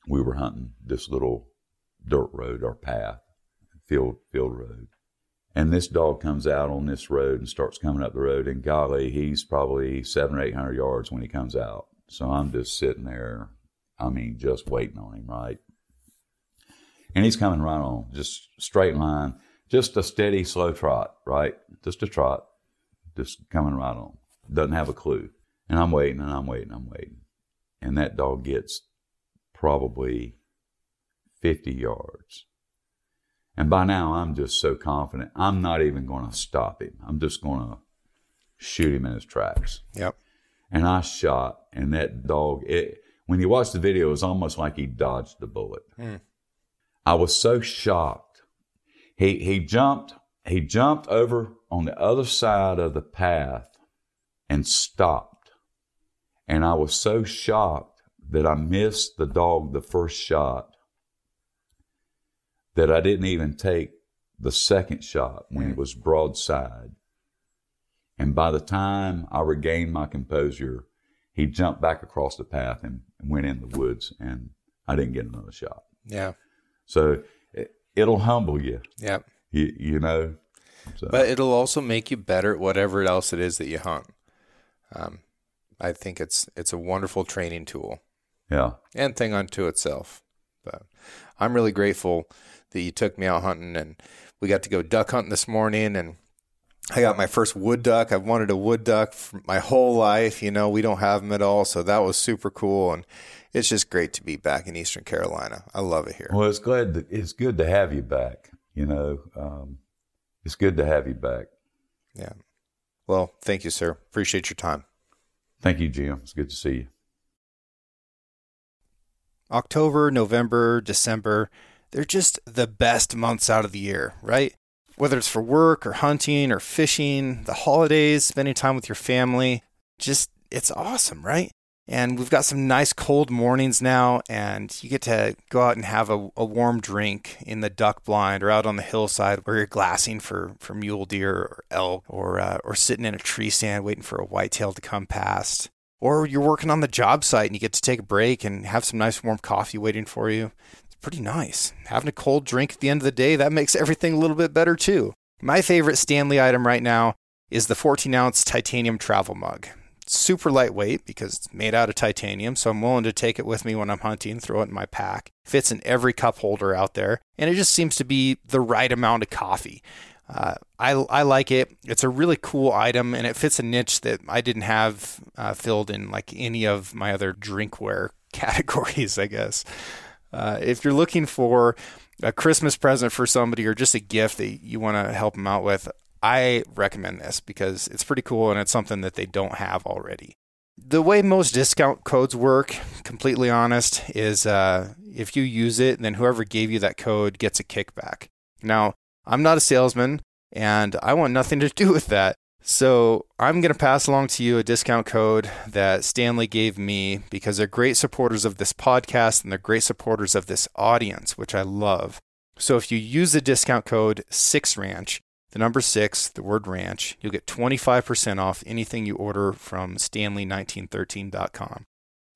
we were hunting this little dirt road or path field field road. And this dog comes out on this road and starts coming up the road, and golly, he's probably seven or eight hundred yards when he comes out. So I'm just sitting there, I mean, just waiting on him, right? And he's coming right on, just straight line, just a steady, slow trot, right? Just a trot, just coming right on. Doesn't have a clue. And I'm waiting and I'm waiting, and I'm waiting. And that dog gets probably 50 yards. And by now, I'm just so confident. I'm not even going to stop him. I'm just going to shoot him in his tracks. Yep. And I shot, and that dog, it, when you watch the video, it was almost like he dodged the bullet. Mm. I was so shocked. He, he jumped, he jumped over on the other side of the path and stopped. And I was so shocked that I missed the dog the first shot that I didn't even take the second shot when it mm. was broadside. And by the time I regained my composure, he jumped back across the path and went in the woods, and I didn't get another shot. Yeah. So it, will humble you. Yeah. You, you know. So. But it'll also make you better at whatever else it is that you hunt. Um, I think it's it's a wonderful training tool. Yeah. And thing unto itself. But I'm really grateful that you took me out hunting and we got to go duck hunting this morning and I got my first wood duck. I've wanted a wood duck for my whole life. You know, we don't have them at all. So that was super cool. And it's just great to be back in Eastern Carolina. I love it here. Well, it's glad to, it's good to have you back. You know, um, it's good to have you back. Yeah. Well, thank you, sir. Appreciate your time. Thank you, Jim. It's good to see you. October, November, December they're just the best months out of the year, right? Whether it's for work or hunting or fishing, the holidays, spending time with your family, just it's awesome, right? And we've got some nice cold mornings now, and you get to go out and have a, a, warm drink in the duck blind or out on the hillside where you're glassing for, for mule deer or elk, or uh, or sitting in a tree stand waiting for a whitetail to come past. Or you're working on the job site and you get to take a break and have some nice warm coffee waiting for you pretty nice. Having a cold drink at the end of the day, that makes everything a little bit better too. My favorite Stanley item right now is the 14 ounce titanium travel mug. super lightweight because it's made out of titanium, so I'm willing to take it with me when I'm hunting, throw it in my pack. Fits in every cup holder out there, and it just seems to be the right amount of coffee. Uh, I, I like it. It's a really cool item, and it fits a niche that I didn't have uh, filled in like any of my other drinkware (laughs) categories, I guess. Uh, if you're looking for a Christmas present for somebody or just a gift that you want to help them out with, I recommend this because it's pretty cool and it's something that they don't have already. The way most discount codes work, completely honest, is uh, if you use it, then whoever gave you that code gets a kickback. Now, I'm not a salesman and I want nothing to do with that. So I'm going to pass along to you a discount code that Stanley gave me because they're great supporters of this podcast and they're great supporters of this audience, which I love. So if you use the discount code 6ranch, the number 6, the word ranch, you'll get 25% off anything you order from stanley1913.com.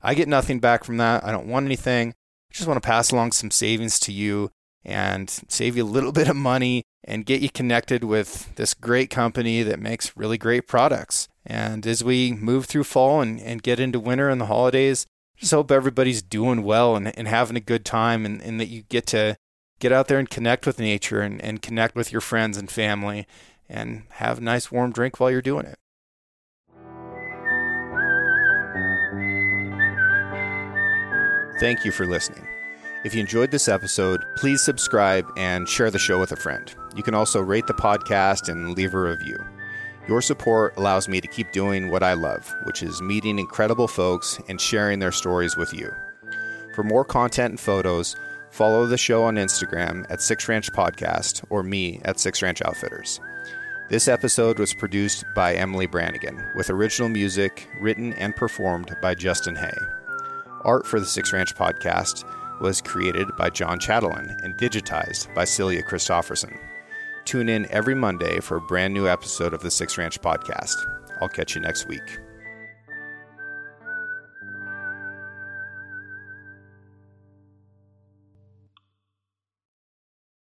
I get nothing back from that. I don't want anything. I just want to pass along some savings to you and save you a little (laughs) bit of money and get you connected with this great company that makes really great products. And as we move through fall and, and get into winter and the holidays, just hope everybody's doing well and, and having a good time and, and that you get to get out there and connect with nature and, and connect with your friends and family and have a nice warm drink while you're doing it. Thank you for listening. If you enjoyed this episode, please subscribe and share the show with a friend. You can also rate the podcast and leave a review. Your support allows me to keep doing what I love, which is meeting incredible folks and sharing their stories with you. For more content and photos, follow the show on Instagram at Six Ranch Podcast or me at Six Ranch Outfitters. This episode was produced by Emily Brannigan, with original music written and performed by Justin Hay. Art for the Six Ranch Podcast was created by John Chatelain and digitized by Celia Christofferson. Tune in every Monday for a brand new episode of the Six Ranch Podcast. I'll catch you next week.